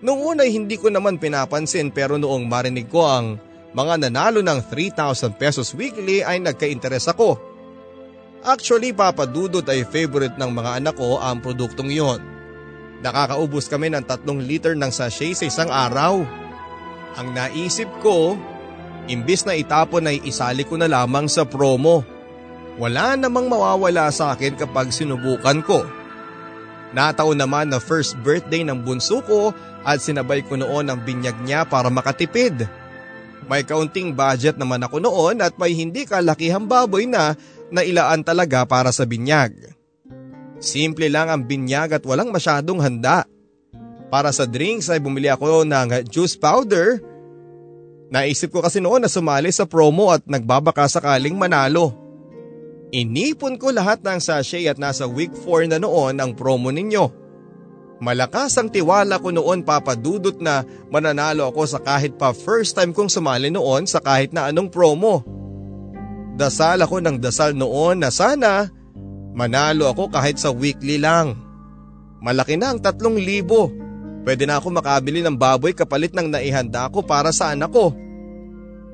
Noong una hindi ko naman pinapansin pero noong marinig ko ang mga nanalo ng 3,000 pesos weekly ay nagka-interes ako. Actually papadudot ay favorite ng mga anak ko ang produktong yon. Nakakaubos kami ng 3 liter ng sachet sa isang araw. Ang naisip ko, imbis na itapon ay isali ko na lamang sa promo. Wala namang mawawala sa akin kapag sinubukan ko. Nataon naman na first birthday ng bunso ko at sinabay ko noon ang binyag niya para makatipid. May kaunting budget naman ako noon at may hindi kalakihang baboy na nailaan talaga para sa binyag. Simple lang ang binyag at walang masyadong handa. Para sa drinks ay bumili ako ng juice powder. Naisip ko kasi noon na sumali sa promo at nagbabaka sakaling manalo. Inipon ko lahat ng sachet at nasa week 4 na noon ang promo ninyo. Malakas ang tiwala ko noon papadudot na mananalo ako sa kahit pa first time kong sumali noon sa kahit na anong promo. Dasal ako ng dasal noon na sana Manalo ako kahit sa weekly lang. Malaki na ang tatlong libo. Pwede na ako makabili ng baboy kapalit ng naihanda ko para sa anak ko.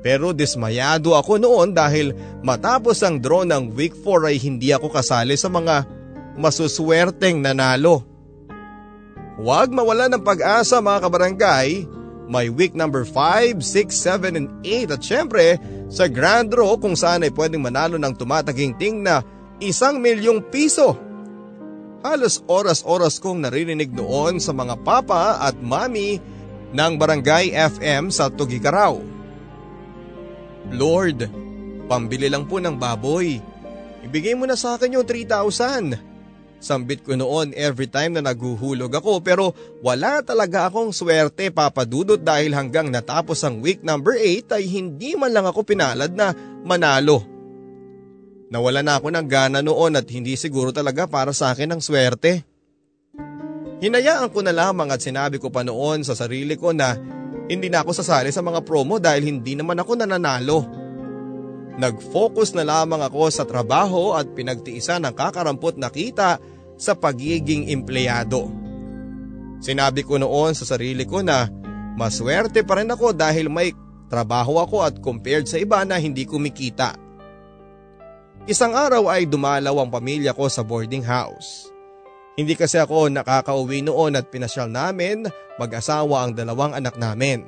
Pero dismayado ako noon dahil matapos ang draw ng week 4 ay hindi ako kasali sa mga masuswerteng nanalo. Huwag mawala ng pag-asa mga kabarangay may week number 5, 6, 7, and 8 at syempre sa grand draw kung saan ay pwedeng manalo ng tumataginting na isang milyong piso. Halos oras-oras kong naririnig noon sa mga papa at mami ng Barangay FM sa Tugigaraw. Lord, pambili lang po ng baboy. Ibigay mo na sa akin yung 3,000. Sambit ko noon every time na naguhulog ako pero wala talaga akong swerte papadudot dahil hanggang natapos ang week number 8 ay hindi man lang ako pinalad na manalo. Nawala na ako ng gana noon at hindi siguro talaga para sa akin ang swerte. Hinayaan ko na lamang at sinabi ko pa noon sa sarili ko na hindi na ako sasali sa mga promo dahil hindi naman ako nananalo. Nag-focus na lamang ako sa trabaho at pinagtiisan ng kakarampot na kita sa pagiging empleyado. Sinabi ko noon sa sarili ko na maswerte pa rin ako dahil may trabaho ako at compared sa iba na hindi kumikita. Isang araw ay dumalaw ang pamilya ko sa boarding house. Hindi kasi ako nakakauwi noon at pinasyal namin mag-asawa ang dalawang anak namin.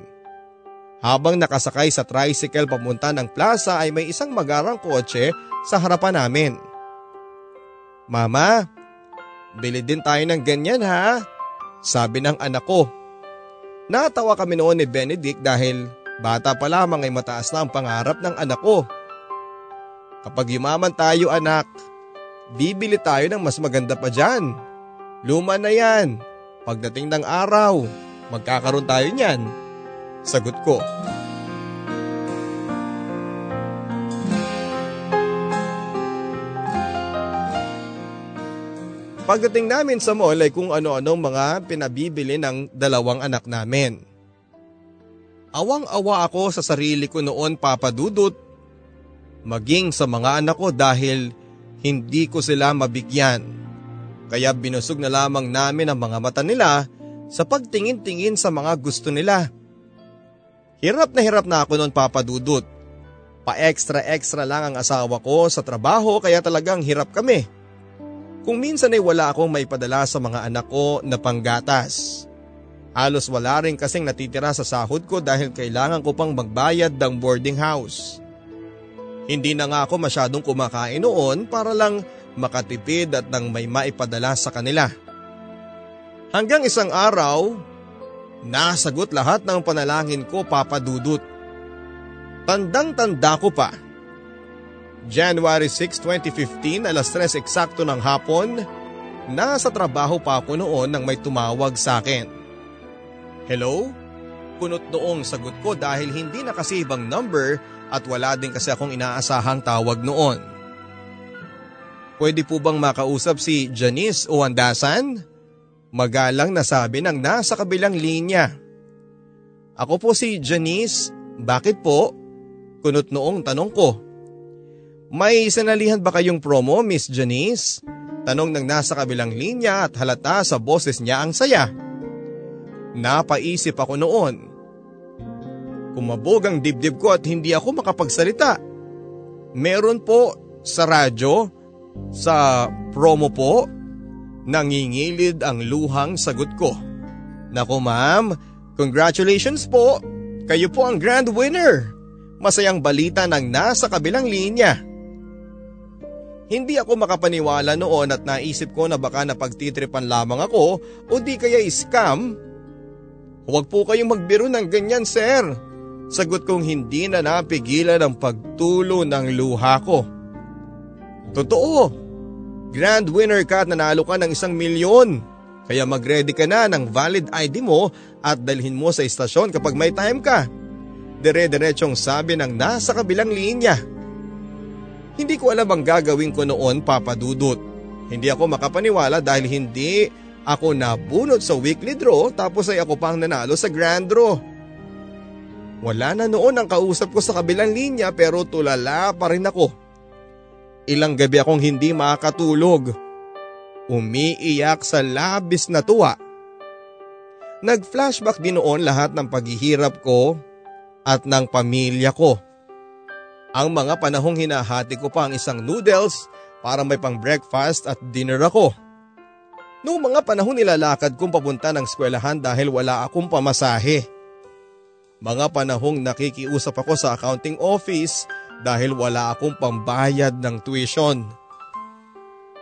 Habang nakasakay sa tricycle pamunta ng plaza ay may isang magarang kotse sa harapan namin. Mama, Bili din tayo ng ganyan ha, sabi ng anak ko. Natawa kami noon ni Benedict dahil bata pa lamang ay mataas na ang pangarap ng anak ko. Kapag yumaman tayo anak, bibili tayo ng mas maganda pa dyan. Luma na yan. Pagdating ng araw, magkakaroon tayo niyan. Sagot ko. Pagdating namin sa mall ay kung ano-anong mga pinabibili ng dalawang anak namin. Awang-awa ako sa sarili ko noon papadudot maging sa mga anak ko dahil hindi ko sila mabigyan. Kaya binusog na lamang namin ang mga mata nila sa pagtingin-tingin sa mga gusto nila. Hirap na hirap na ako noon papadudot. Pa-extra-extra lang ang asawa ko sa trabaho kaya talagang hirap kami. Kung minsan ay wala akong may padala sa mga anak ko na panggatas. Halos wala rin kasing natitira sa sahod ko dahil kailangan ko pang magbayad ng boarding house. Hindi na nga ako masyadong kumakain noon para lang makatipid at nang may maipadala sa kanila. Hanggang isang araw, nasagot lahat ng panalangin ko papadudot. Tandang-tanda ko pa January 6, 2015, alas 3 eksakto ng hapon, nasa trabaho pa ako noon nang may tumawag sa akin. Hello? Kunot noong sagot ko dahil hindi na kasi number at wala din kasi akong inaasahang tawag noon. Pwede po bang makausap si Janice o Andasan? Magalang nasabi ng nasa kabilang linya. Ako po si Janice, bakit po? Kunot noong tanong ko. May sanalihan ba kayong promo, Miss Janice? Tanong ng nasa kabilang linya at halata sa boses niya ang saya. Napaisip ako noon. Kumabog ang dibdib ko at hindi ako makapagsalita. Meron po sa radyo, sa promo po, nangingilid ang luhang sagot ko. Nako ma'am, congratulations po! Kayo po ang grand winner! Masayang balita ng nasa kabilang linya. Hindi ako makapaniwala noon at naisip ko na baka napagtitripan lamang ako o di kaya scam. Huwag po kayong magbiro ng ganyan sir. Sagot kong hindi na napigilan ang pagtulo ng luha ko. Totoo, grand winner ka at nanalo ka ng isang milyon. Kaya magready ka na ng valid ID mo at dalhin mo sa istasyon kapag may time ka. Dire-diretsong sabi ng nasa kabilang linya. Hindi ko alam ang gagawin ko noon papadudot. Hindi ako makapaniwala dahil hindi ako nabunot sa weekly draw tapos ay ako pang nanalo sa grand draw. Wala na noon ang kausap ko sa kabilang linya pero tulala pa rin ako. Ilang gabi akong hindi makakatulog. Umiiyak sa labis na tuwa. Nag-flashback din noon lahat ng paghihirap ko at ng pamilya ko. Ang mga panahong hinahati ko pa ang isang noodles para may pang breakfast at dinner ako. Noong mga panahon nilalakad kong papunta ng eskwelahan dahil wala akong pamasahe. Mga panahong nakikiusap ako sa accounting office dahil wala akong pambayad ng tuition.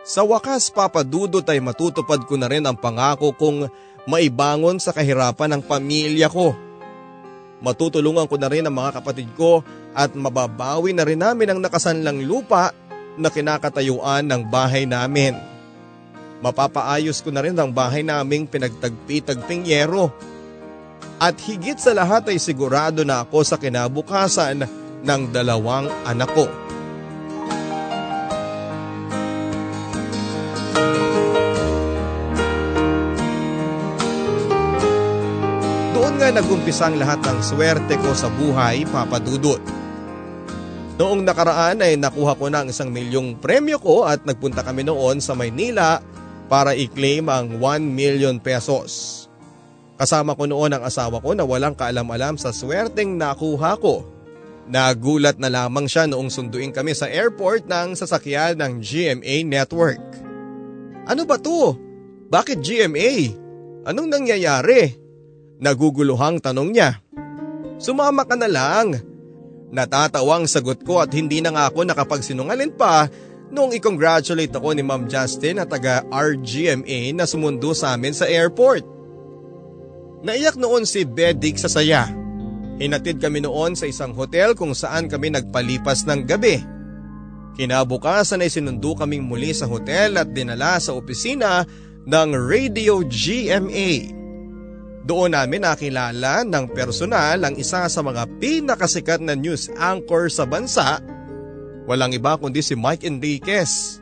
Sa wakas papadudot ay matutupad ko na rin ang pangako kong maibangon sa kahirapan ng pamilya ko. Matutulungan ko na rin ang mga kapatid ko at mababawi na rin namin ang nakasanlang lupa na kinakatayuan ng bahay namin. Mapapaayos ko na rin ang bahay naming pinagtagpi-tagping yero at higit sa lahat ay sigurado na ako sa kinabukasan ng dalawang anak ko. Doon nga nagumpisa ang lahat ng swerte ko sa buhay, Papa Dudut. Noong nakaraan ay nakuha ko ang isang milyong premyo ko at nagpunta kami noon sa Maynila para i-claim ang 1 million pesos. Kasama ko noon ang asawa ko na walang kaalam-alam sa swerteng nakuha ko. Nagulat na lamang siya noong sunduin kami sa airport ng sasakyan ng GMA Network. Ano ba to? Bakit GMA? Anong nangyayari? Naguguluhang tanong niya. Sumama ka na lang. Natatawang sagot ko at hindi na nga ako nakapagsinungalin pa noong i-congratulate ako ni Ma'am Justin at taga RGMA na sumundo sa amin sa airport. Naiyak noon si Bedik sa saya. Hinatid kami noon sa isang hotel kung saan kami nagpalipas ng gabi. Kinabukasan ay sinundo kaming muli sa hotel at dinala sa opisina ng Radio GMA. Doon namin nakilala ng personal ang isa sa mga pinakasikat na news anchor sa bansa. Walang iba kundi si Mike Enriquez.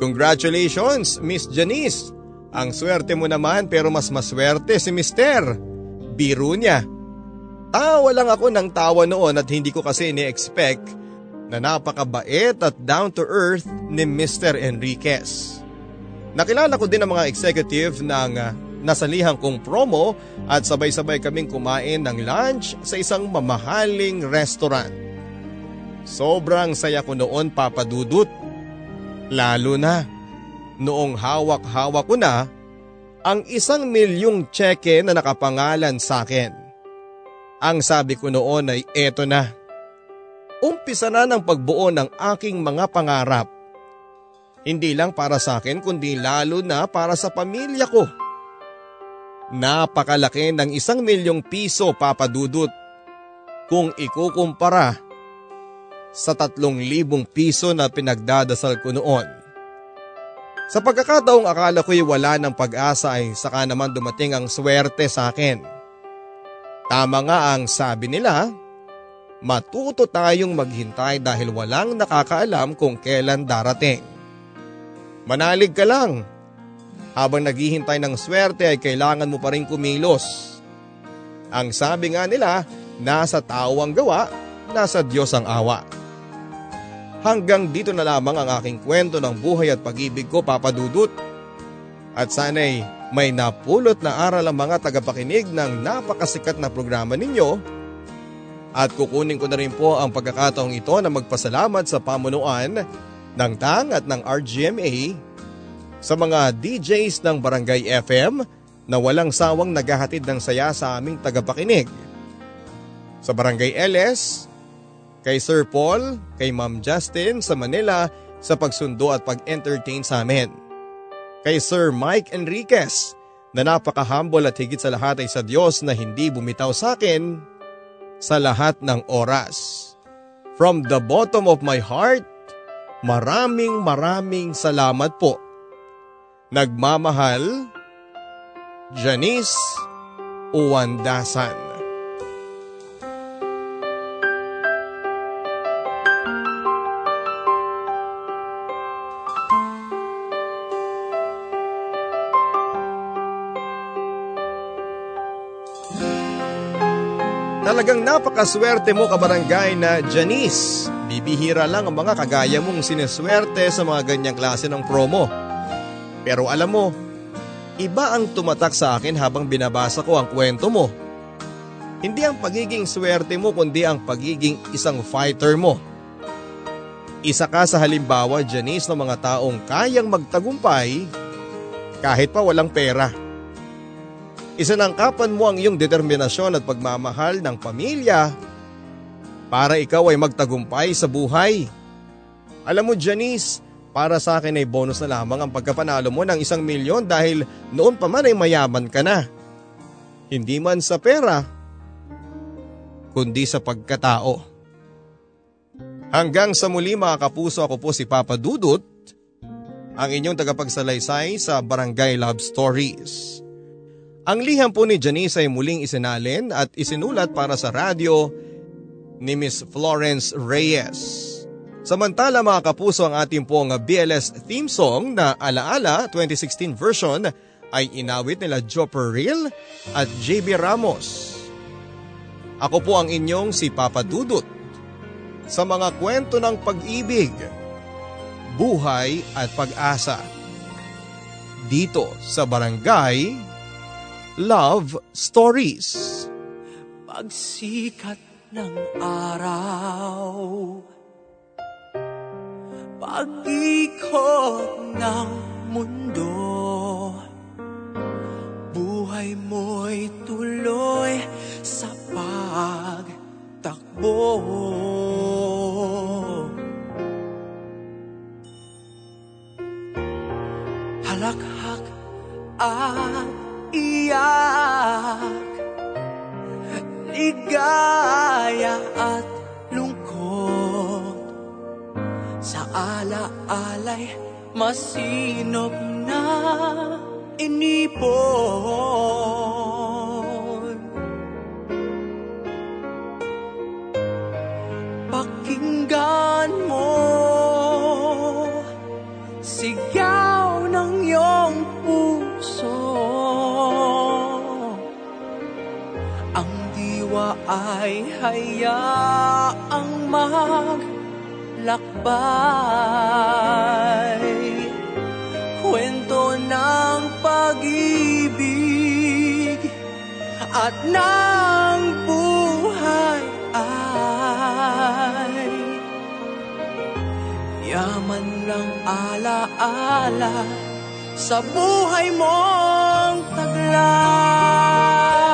Congratulations, Miss Janice! Ang swerte mo naman pero mas maswerte si Mister. Biro niya. Tawa lang ako ng tawa noon at hindi ko kasi ni-expect na napakabait at down to earth ni Mr. Enriquez. Nakilala ko din ang mga executive ng uh, nasalihan kong promo at sabay-sabay kaming kumain ng lunch sa isang mamahaling restaurant. Sobrang saya ko noon papadudot. Lalo na noong hawak-hawak ko na ang isang milyong tseke na nakapangalan sa akin. Ang sabi ko noon ay eto na. Umpisa na ng pagbuo ng aking mga pangarap. Hindi lang para sa akin kundi lalo na para sa pamilya ko. Napakalaki ng isang milyong piso papadudot kung ikukumpara sa tatlong libong piso na pinagdadasal ko noon. Sa pagkakataong akala ko'y wala ng pag-asa ay saka naman dumating ang swerte sa akin. Tama nga ang sabi nila, matuto tayong maghintay dahil walang nakakaalam kung kailan darating. Manalig ka lang. Habang naghihintay ng swerte ay kailangan mo pa rin kumilos. Ang sabi nga nila, nasa tao ang gawa, nasa Diyos ang awa. Hanggang dito na lamang ang aking kwento ng buhay at pag-ibig ko papadudot. At sana'y may napulot na aral ang mga tagapakinig ng napakasikat na programa ninyo. At kukunin ko na rin po ang pagkakataong ito na magpasalamat sa pamunuan ng TANG at ng RGMA sa mga DJs ng Barangay FM na walang sawang naghahatid ng saya sa aming tagapakinig. Sa Barangay LS, kay Sir Paul, kay Ma'am Justin sa Manila sa pagsundo at pag-entertain sa amin. Kay Sir Mike Enriquez na napaka-humble at higit sa lahat ay sa Diyos na hindi bumitaw sa akin sa lahat ng oras. From the bottom of my heart, maraming maraming salamat po. Nagmamahal, Janice Uwandasan. Talagang napakaswerte mo kabarangay na Janice. Bibihira lang ang mga kagaya mong sineswerte sa mga ganyang klase ng promo. Pero alam mo, iba ang tumatak sa akin habang binabasa ko ang kwento mo. Hindi ang pagiging swerte mo kundi ang pagiging isang fighter mo. Isa ka sa halimbawa, Janice, ng mga taong kayang magtagumpay kahit pa walang pera. Isinangkapan mo ang iyong determinasyon at pagmamahal ng pamilya para ikaw ay magtagumpay sa buhay. Alam mo Janice, para sa akin ay bonus na lamang ang pagkapanalo mo ng isang milyon dahil noon pa man ay mayaman ka na. Hindi man sa pera, kundi sa pagkatao. Hanggang sa muli mga kapuso ako po si Papa Dudut, ang inyong tagapagsalaysay sa Barangay Love Stories. Ang liham po ni Janice ay muling isinalin at isinulat para sa radyo ni Miss Florence Reyes. Samantala mga kapuso ang ating pong BLS theme song na Alaala 2016 version ay inawit nila Joe Peril at JB Ramos. Ako po ang inyong si Papa Dudut sa mga kwento ng pag-ibig, buhay at pag-asa. Dito sa Barangay Love Stories. Pagsikat ng araw Pag-ikot ng mundo Buhay mo'y tuloy sa pagtakbo. Halakhak at iyak Ligaya at Sa ala-alay masinop na inipon. Pakinggan mo Sigaw ng iyong puso. Ang diwa ay hayaang maglakbay Kwento ng pag-ibig At ng buhay ay Yaman ng alaala sa buhay mong taglay.